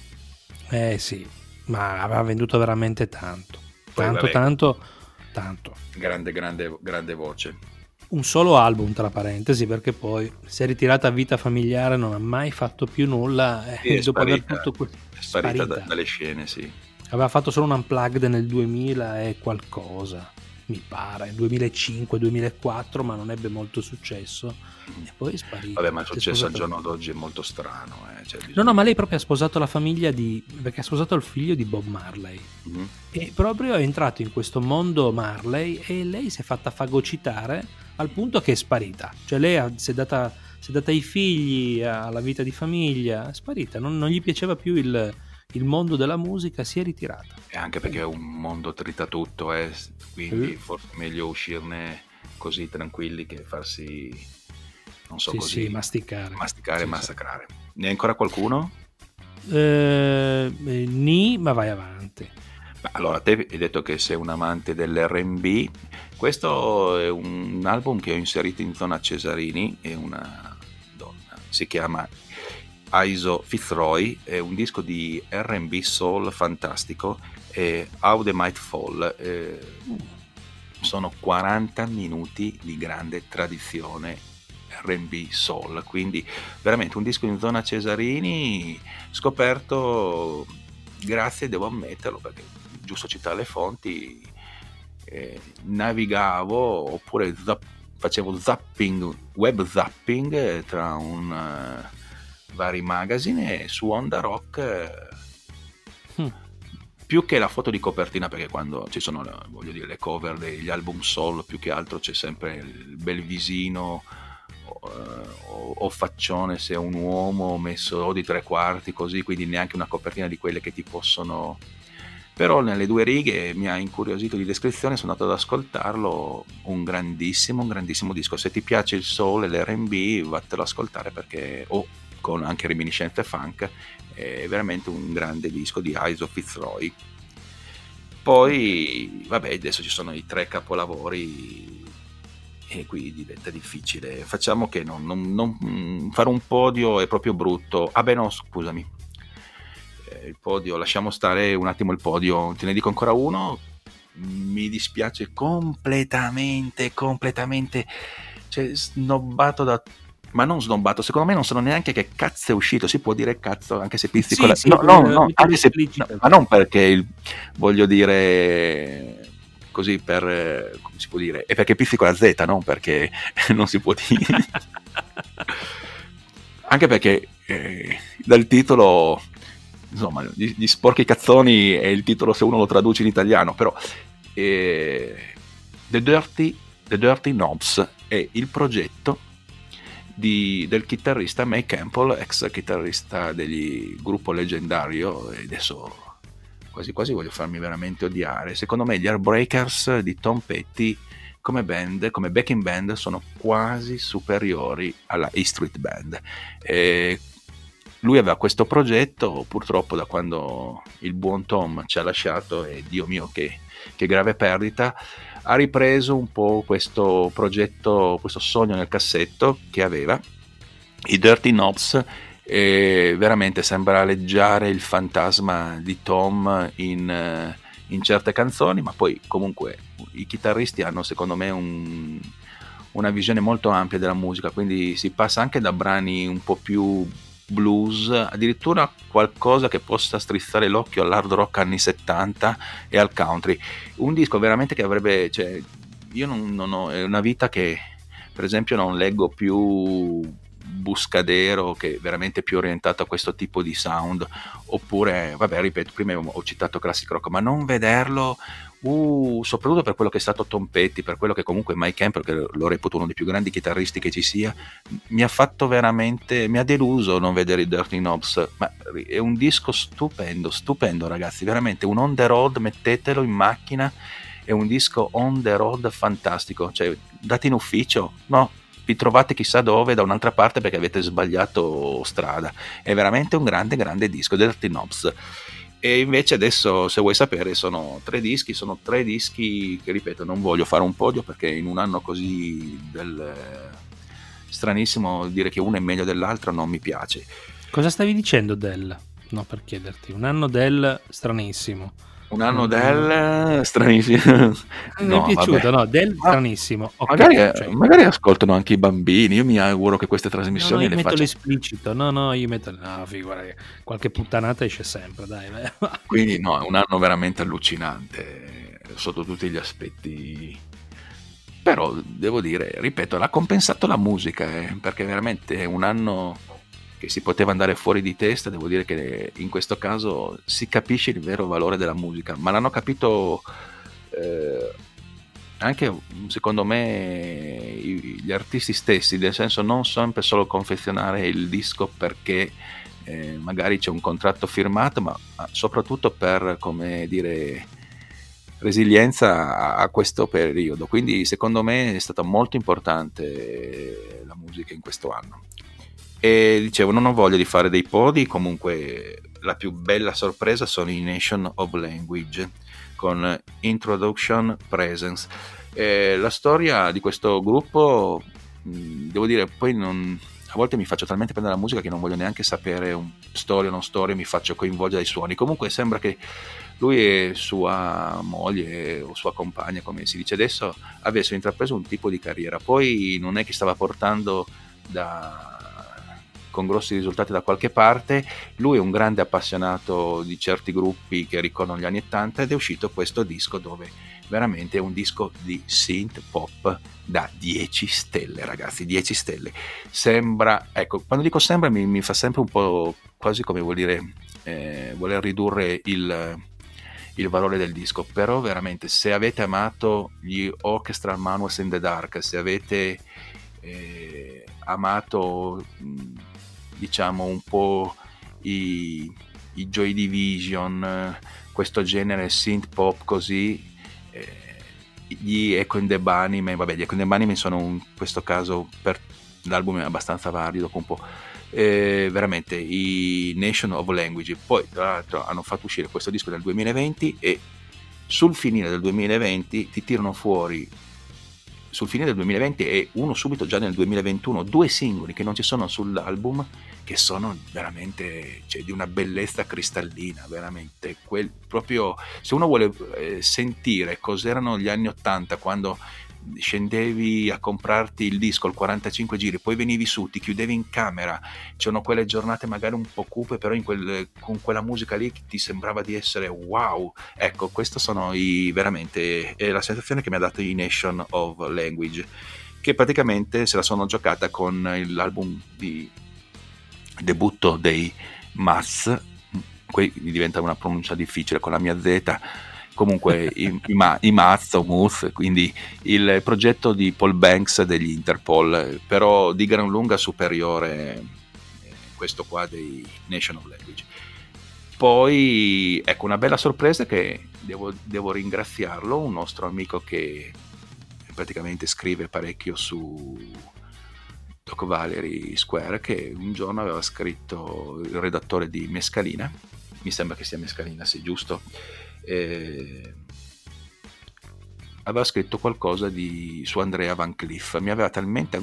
Eh sì, ma aveva venduto veramente tanto. Poi, tanto, vabbè, tanto, tanto. Grande, grande, grande voce un solo album tra parentesi perché poi si è ritirata a vita familiare non ha mai fatto più nulla e eh, dopo sparita, aver tutto questo è sparita, sparita. Da, dalle scene sì. Aveva fatto solo un unplugged nel 2000 e qualcosa mi pare 2005-2004 ma non ebbe molto successo e poi è sparito vabbè ma il successo al giorno d'oggi è molto strano eh? cioè, bisogna... no no ma lei proprio ha sposato la famiglia di perché ha sposato il figlio di Bob Marley mm-hmm. e proprio è entrato in questo mondo Marley e lei si è fatta fagocitare al punto che è sparita. Cioè lei si è data, si è data ai figli, alla vita di famiglia, è sparita, non, non gli piaceva più il, il, mondo della musica, si è ritirata. E anche perché è un mondo tritatutto, eh, quindi mm. forse è meglio uscirne così tranquilli che farsi, non so sì, così, sì, masticare. Masticare e sì, massacrare. Ne hai ancora qualcuno? Eh, eh, ni, ma vai avanti. Allora, te hai detto che sei un amante dell'RB. Questo è un album che ho inserito in zona Cesarini, è una donna, si chiama Aiso Fitzroy, è un disco di RB soul fantastico, è How the Might Fall. Eh, sono 40 minuti di grande tradizione RB soul, quindi veramente un disco in zona Cesarini scoperto grazie, devo ammetterlo, perché giusto citare le fonti, eh, navigavo oppure zap, facevo zapping, web zapping eh, tra un, uh, vari magazine e su Onda Rock. Uh, hmm. Più che la foto di copertina, perché quando ci sono voglio dire, le cover degli album soul, più che altro c'è sempre il bel visino o, o, faccione se è un uomo messo o di tre quarti così, quindi neanche una copertina di quelle che ti possono però nelle due righe mi ha incuriosito di descrizione, sono andato ad ascoltarlo, un grandissimo, un grandissimo disco. Se ti piace il soul e l'R&B, vattelo ad ascoltare perché, o con anche reminiscenze funk, è veramente un grande disco di Iso Fitzroy. Poi, vabbè, adesso ci sono i tre capolavori e qui diventa difficile. Facciamo che non, non, non, fare un podio è proprio brutto. Ah beh no, scusami. Eh, il podio, lasciamo stare un attimo il podio, te ne dico ancora uno. Mi dispiace completamente, completamente, cioè snobbato da ma non snobbato, secondo me non sanno neanche che cazzo è uscito, si può dire cazzo anche se pizzicola. Sì, sì, no, no, no, se, no, ma non perché il, voglio dire così per, come si può dire, è perché pizzico la Z, non perché non si può dire. Anche perché eh, dal titolo, insomma, gli, gli, sporchi cazzoni è il titolo se uno lo traduce in italiano, però eh, The, Dirty, The Dirty Knobs è il progetto di, del chitarrista May Campbell, ex chitarrista del gruppo leggendario, e adesso quasi quasi voglio farmi veramente odiare. Secondo me gli Heartbreakers di Tom Petty come band, come backing band, sono quasi superiori alla E Street Band. E lui aveva questo progetto, purtroppo da quando il buon Tom ci ha lasciato, e Dio mio che, che grave perdita, ha ripreso un po' questo progetto, questo sogno nel cassetto che aveva, i Dirty Knobs, e veramente sembra aleggiare il fantasma di Tom in, in, certe canzoni, ma poi comunque i chitarristi hanno secondo me un, una visione molto ampia della musica, quindi si passa anche da brani un po' più blues, addirittura qualcosa che possa strizzare l'occhio all'hard rock anni 70 e al country. Un disco veramente che avrebbe, cioè, io non, non ho, è una vita che per esempio non leggo più Buscadero che è veramente più orientato a questo tipo di sound oppure vabbè ripeto prima ho citato Classic Rock ma non vederlo uh, soprattutto per quello che è stato Tom Petty per quello che comunque Mike Campbell che lo reputo uno dei più grandi chitarristi che ci sia mi ha fatto veramente mi ha deluso non vedere i Dirty Knobs ma è un disco stupendo stupendo ragazzi veramente un on the road mettetelo in macchina è un disco on the road fantastico cioè date in ufficio no vi trovate chissà dove da un'altra parte perché avete sbagliato strada. È veramente un grande, grande disco, Dirty Knobs. E invece adesso, se vuoi sapere, sono tre dischi, sono tre dischi che, ripeto, non voglio fare un podio perché in un anno così del... stranissimo dire che uno è meglio dell'altro non mi piace. Cosa stavi dicendo del? No, per chiederti, un anno del stranissimo. Un anno del stranissimo. Mi è piaciuto, vabbè. no, del stranissimo. Okay, magari, cioè... magari, ascoltano anche i bambini. Io mi auguro che queste trasmissioni no, no, le metto faccia... l'esplicito. No, no, io metto. No, figura, qualche puttanata esce sempre, dai. Quindi, no, è un anno veramente allucinante sotto tutti gli aspetti. Però devo dire, ripeto, l'ha compensato la musica, eh, perché veramente è un anno che si poteva andare fuori di testa, devo dire che in questo caso si capisce il vero valore della musica, ma l'hanno capito eh, anche secondo me gli artisti stessi, nel senso non sempre solo confezionare il disco perché eh, magari c'è un contratto firmato, ma soprattutto per, come dire, resilienza a questo periodo. Quindi secondo me è stata molto importante la musica in questo anno. E dicevo, non ho voglia di fare dei podi, comunque la più bella sorpresa sono i Nation of Language con Introduction Presence. E la storia di questo gruppo, devo dire, poi non, a volte mi faccio talmente prendere la musica che non voglio neanche sapere storia o non storia, mi faccio coinvolgere dai suoni. Comunque sembra che lui e sua moglie o sua compagna, come si dice adesso, avessero intrapreso un tipo di carriera. Poi non è che stava portando da con grossi risultati da qualche parte. Lui è un grande appassionato di certi gruppi che ricordano gli anni 80 ed è uscito questo disco dove veramente è un disco di synth pop da 10 stelle, ragazzi, 10 stelle. Sembra, ecco, quando dico sembra mi, mi fa sempre un po' quasi come vuol dire eh, voler ridurre il, il valore del disco, però veramente se avete amato gli Orchestral Manuals in the Dark, se avete eh, amato diciamo un po' i, i Joy Division, questo genere synth pop così, eh, gli Echo in the Bunnymen, vabbè gli Echo in the Bunnymen sono in questo caso per l'album è abbastanza valido, dopo un po' eh, veramente i Nation of Language. Poi, tra l'altro, hanno fatto uscire questo disco nel 2020 e sul finire del 2020 ti tirano fuori sul finire del 2020 e uno subito già nel 2021, due singoli che non ci sono sull'album che sono veramente cioè, di una bellezza cristallina, veramente. Quel, proprio se uno vuole eh, sentire cos'erano gli anni 80 quando scendevi a comprarti il disco al 45 giri, poi venivi su, ti chiudevi in camera, c'erano quelle giornate magari un po' cupe, però quel, con quella musica lì ti sembrava di essere wow. Ecco, questa sono i, veramente la sensazione che mi ha dato i Nation of Language, che praticamente se la sono giocata con l'album di debutto dei Maz, qui diventa una pronuncia difficile con la mia Z comunque i, i, ma, o Muth, quindi il progetto di Paul Banks degli Interpol, però di gran lunga superiore eh, questo qua dei National Language. Poi ecco una bella sorpresa che devo, devo ringraziarlo, un nostro amico che praticamente scrive parecchio su Doc Valery Square, che un giorno aveva scritto il redattore di Mescalina, mi sembra che sia Mescalina, sì, giusto? Eh, aveva scritto qualcosa di, su Andrea Van Cliff. Mi aveva talmente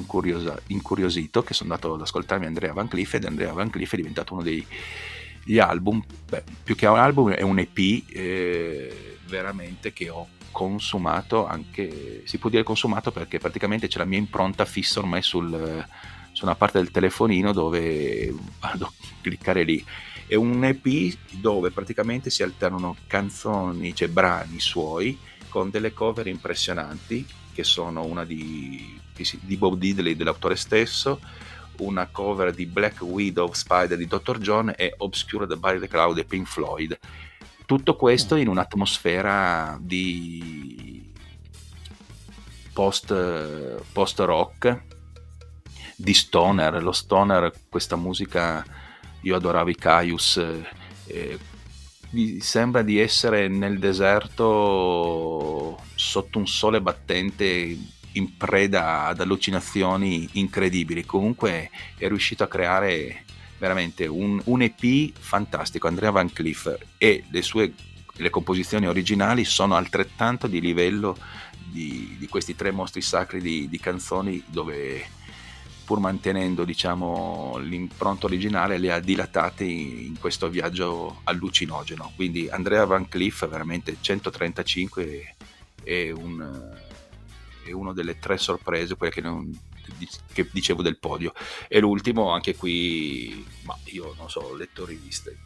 incuriosito che sono andato ad ascoltarmi Andrea Van Cliff ed Andrea Van Cliff è diventato uno degli album, beh, più che un album è un EP eh, veramente che ho consumato anche, si può dire consumato perché praticamente c'è la mia impronta fissa ormai sul, su una parte del telefonino dove vado a cliccare lì è un EP dove praticamente si alternano canzoni, cioè brani suoi con delle cover impressionanti che sono una di, di Bob Diddley dell'autore stesso una cover di Black Widow Spider di Dr. John e Obscured by the Cloud di Pink Floyd tutto questo in un'atmosfera di post, post rock di stoner lo stoner questa musica io adoravo i Caius, eh, mi sembra di essere nel deserto sotto un sole battente in preda ad allucinazioni incredibili. Comunque è riuscito a creare veramente un, un EP fantastico. Andrea Van Cliff e le sue le composizioni originali sono altrettanto di livello di, di questi tre mostri sacri di, di canzoni dove pur mantenendo diciamo, l'impronta originale, le ha dilatate in questo viaggio allucinogeno. Quindi Andrea Van Cliff veramente 135 è, un, è una delle tre sorprese, quelle che, non, che, dicevo del podio. E l'ultimo, anche qui, ma io non so, ho letto riviste,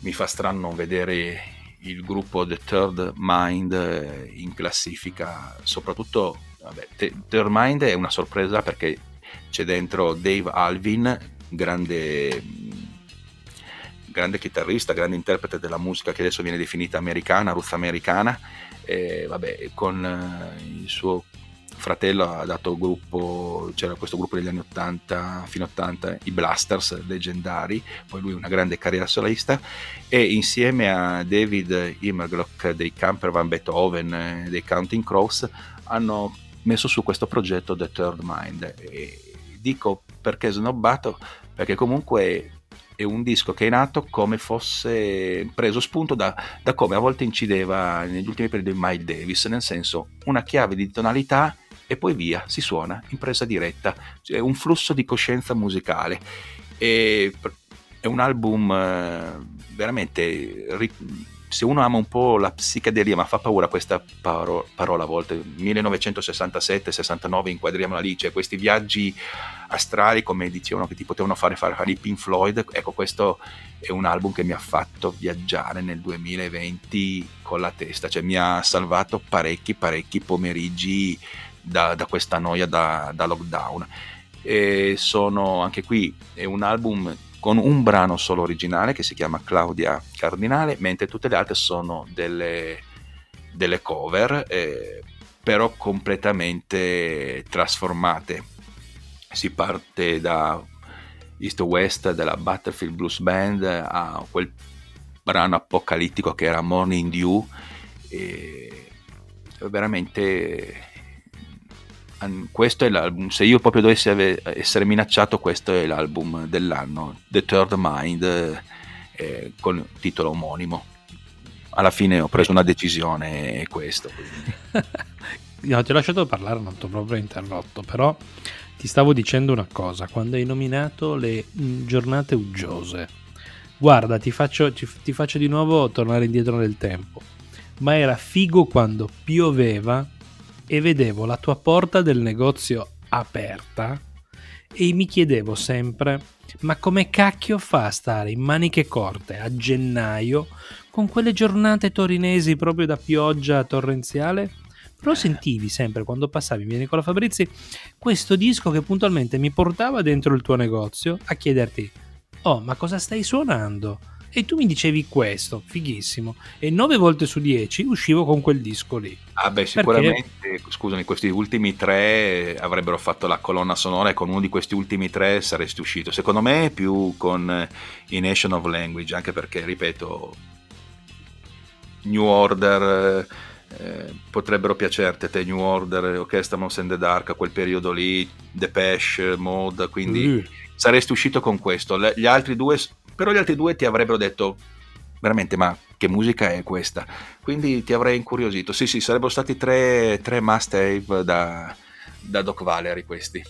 mi fa strano vedere il gruppo The Third Mind in classifica, soprattutto vabbè, Third Mind è una sorpresa perché c'è dentro Dave Alvin, grande, grande chitarrista, grande interprete della musica che adesso viene definita americana, russa americana, con eh, il suo fratello ha dato gruppo, c'era questo gruppo degli anni 80 fino a 80, i Blasters leggendari, poi lui una grande carriera solista e insieme a David Immerglock dei Camper Van Beethoven, dei Counting Crows, hanno messo su questo progetto The Third Mind. E dico perché snobbato, perché comunque è un disco che è nato come fosse preso spunto da, da come a volte incideva negli ultimi periodi Miles Davis, nel senso una chiave di tonalità e poi via, si suona in presa diretta, cioè un flusso di coscienza musicale. E è un album eh, veramente se uno ama un po' la psichedelia, ma fa paura questa paro- parola a volte, 1967-69 inquadriamola lì, cioè questi viaggi astrali come dicevano che ti potevano fare fare i Pink Floyd, ecco questo è un album che mi ha fatto viaggiare nel 2020 con la testa, cioè mi ha salvato parecchi parecchi pomeriggi da, da questa noia da, da lockdown. E sono anche qui, è un album con un brano solo originale che si chiama Claudia Cardinale, mentre tutte le altre sono delle, delle cover, eh, però completamente trasformate. Si parte da East West della Battlefield Blues Band a quel brano apocalittico che era Morning Dew, e veramente questo è l'album, se io proprio dovessi ave- essere minacciato, questo è l'album dell'anno, The Third Mind, eh, con titolo omonimo. Alla fine ho preso una decisione, è questo. no, ti ho lasciato parlare, non ti ho proprio interrotto, però ti stavo dicendo una cosa, quando hai nominato le mm, giornate uggiose, guarda, ti faccio, ti faccio di nuovo tornare indietro nel tempo, ma era figo quando pioveva e vedevo la tua porta del negozio aperta e mi chiedevo sempre ma come cacchio fa a stare in maniche corte a gennaio con quelle giornate torinesi proprio da pioggia torrenziale? Però sentivi sempre quando passavi via Nicola Fabrizi questo disco che puntualmente mi portava dentro il tuo negozio a chiederti oh ma cosa stai suonando? E tu mi dicevi questo, fighissimo, e nove volte su dieci uscivo con quel disco lì. Ah beh, sicuramente, Perché... scusami, questi ultimi tre avrebbero fatto la colonna sonora e con uno di questi ultimi tre saresti uscito. Secondo me più con i Nation of Language, anche perché, ripeto, New Order... Eh, potrebbero piacerti te New Order, Orchestra Mouse and the Dark a quel periodo lì, Depeche Mode, quindi uh. saresti uscito con questo. Le, gli altri due però gli altri due ti avrebbero detto veramente ma che musica è questa? Quindi ti avrei incuriosito. Sì sì sarebbero stati tre, tre must have da, da Doc Valery questi.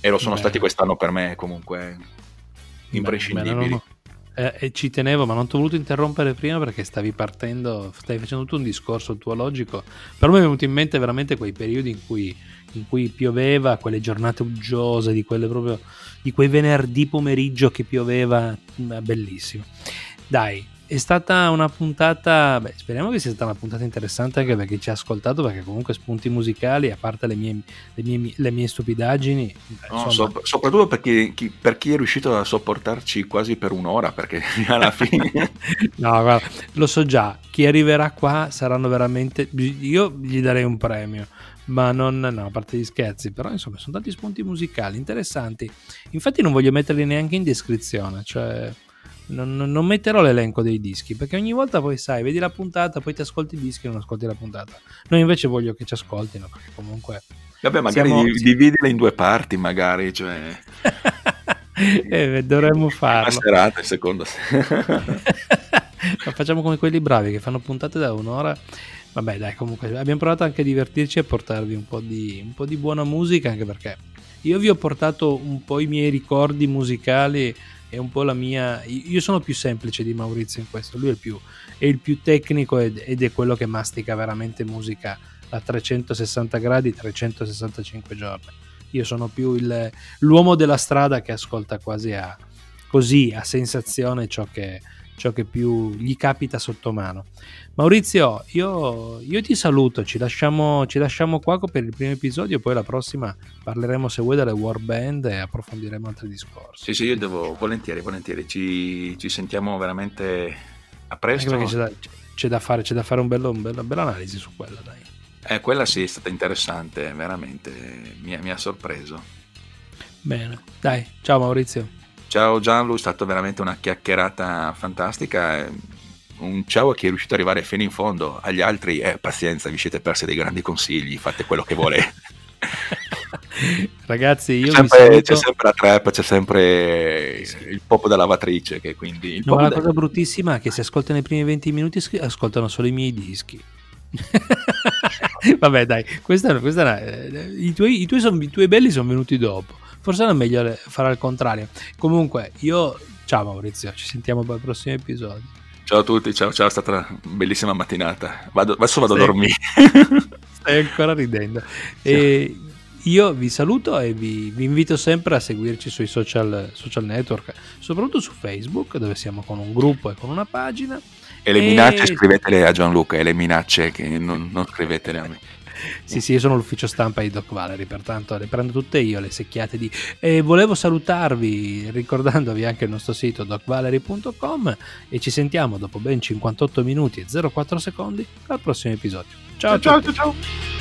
E lo sono Beh. stati quest'anno per me comunque imprescindibili. Beh, eh, e ci tenevo, ma non ti ho voluto interrompere prima perché stavi partendo, stavi facendo tutto un discorso teologico. Però mi è venuto in mente veramente quei periodi in cui, in cui pioveva, quelle giornate uggiose, di, proprio, di quei venerdì pomeriggio che pioveva, bellissimo. Dai, è stata una puntata, beh, speriamo che sia stata una puntata interessante anche per chi ci ha ascoltato, perché comunque spunti musicali, a parte le mie, le mie, le mie stupidaggini. No, so, soprattutto per chi, chi, per chi, è riuscito a sopportarci quasi per un'ora, perché alla fine... no, guarda, lo so già, chi arriverà qua saranno veramente... Io gli darei un premio ma non, no, a parte gli scherzi, però insomma sono tanti spunti musicali interessanti. Infatti non voglio metterli neanche in descrizione, cioè non, non, metterò l'elenco dei dischi perché ogni volta poi sai, vedi la puntata, poi ti ascolti i dischi e non ascolti la puntata. Noi invece voglio che ci ascoltino perché comunque... Vabbè, magari siamo... dividila in due parti, magari, cioè... eh, dovremmo farlo. Una serata, in seconda Facciamo come quelli bravi che fanno puntate da un'ora. Vabbè, dai, comunque abbiamo provato anche a divertirci e a portarvi un po' di, un po' di buona musica, anche perché io vi ho portato un po' i miei ricordi musicali è un po' la mia. Io sono più semplice di Maurizio in questo, lui è il più, è il più tecnico ed, ed è quello che mastica veramente musica a 360 gradi, 365 giorni. Io sono più il, l'uomo della strada che ascolta quasi a, così, a sensazione ciò che, ciò che più gli capita sotto mano. Maurizio, io, io ti saluto, ci lasciamo, ci lasciamo qua per il primo episodio, poi la prossima parleremo se vuoi delle war band e approfondiremo altri discorsi. Sì, sì, io devo volentieri, volentieri, ci, ci sentiamo veramente a presto. C'è da, c'è da, fare, c'è da fare un bello, un bello, bella analisi su quella, dai. Eh, quella sì, è stata interessante, veramente, mi, mi ha sorpreso. Bene, dai, ciao Maurizio. Ciao Gianlu, è stata veramente una chiacchierata fantastica. Un ciao a chi è riuscito ad arrivare fino in fondo. Agli altri, eh, pazienza, vi siete persi dei grandi consigli, fate quello che volete. Ragazzi, io c'è sempre, c'è sempre la trap, c'è sempre il pop da lavatrice. Che quindi no, la cosa bruttissima è che se ascoltano i primi 20 minuti ascoltano solo i miei dischi. Vabbè, dai, questa, questa è, i, tuoi, i, tuoi son, i tuoi belli sono venuti dopo. Forse era meglio fare al contrario. Comunque, io. Ciao Maurizio, ci sentiamo per il prossimo episodio. Ciao a tutti, ciao, ciao, è stata una bellissima mattinata. Vado, adesso vado stai, a dormire. Stai ancora ridendo. E io vi saluto e vi, vi, invito sempre a seguirci sui social, social, network, soprattutto su Facebook, dove siamo con un gruppo e con una pagina. E le minacce scrivetele a Gianluca, e le minacce che non, non scrivetele a me sì, sì, io sono l'ufficio stampa di Doc Valery, pertanto le prendo tutte io le secchiate di... E volevo salutarvi ricordandovi anche il nostro sito docvalery.com e ci sentiamo dopo ben 58 minuti e 04 secondi al prossimo episodio. Ciao ciao ciao ciao! ciao.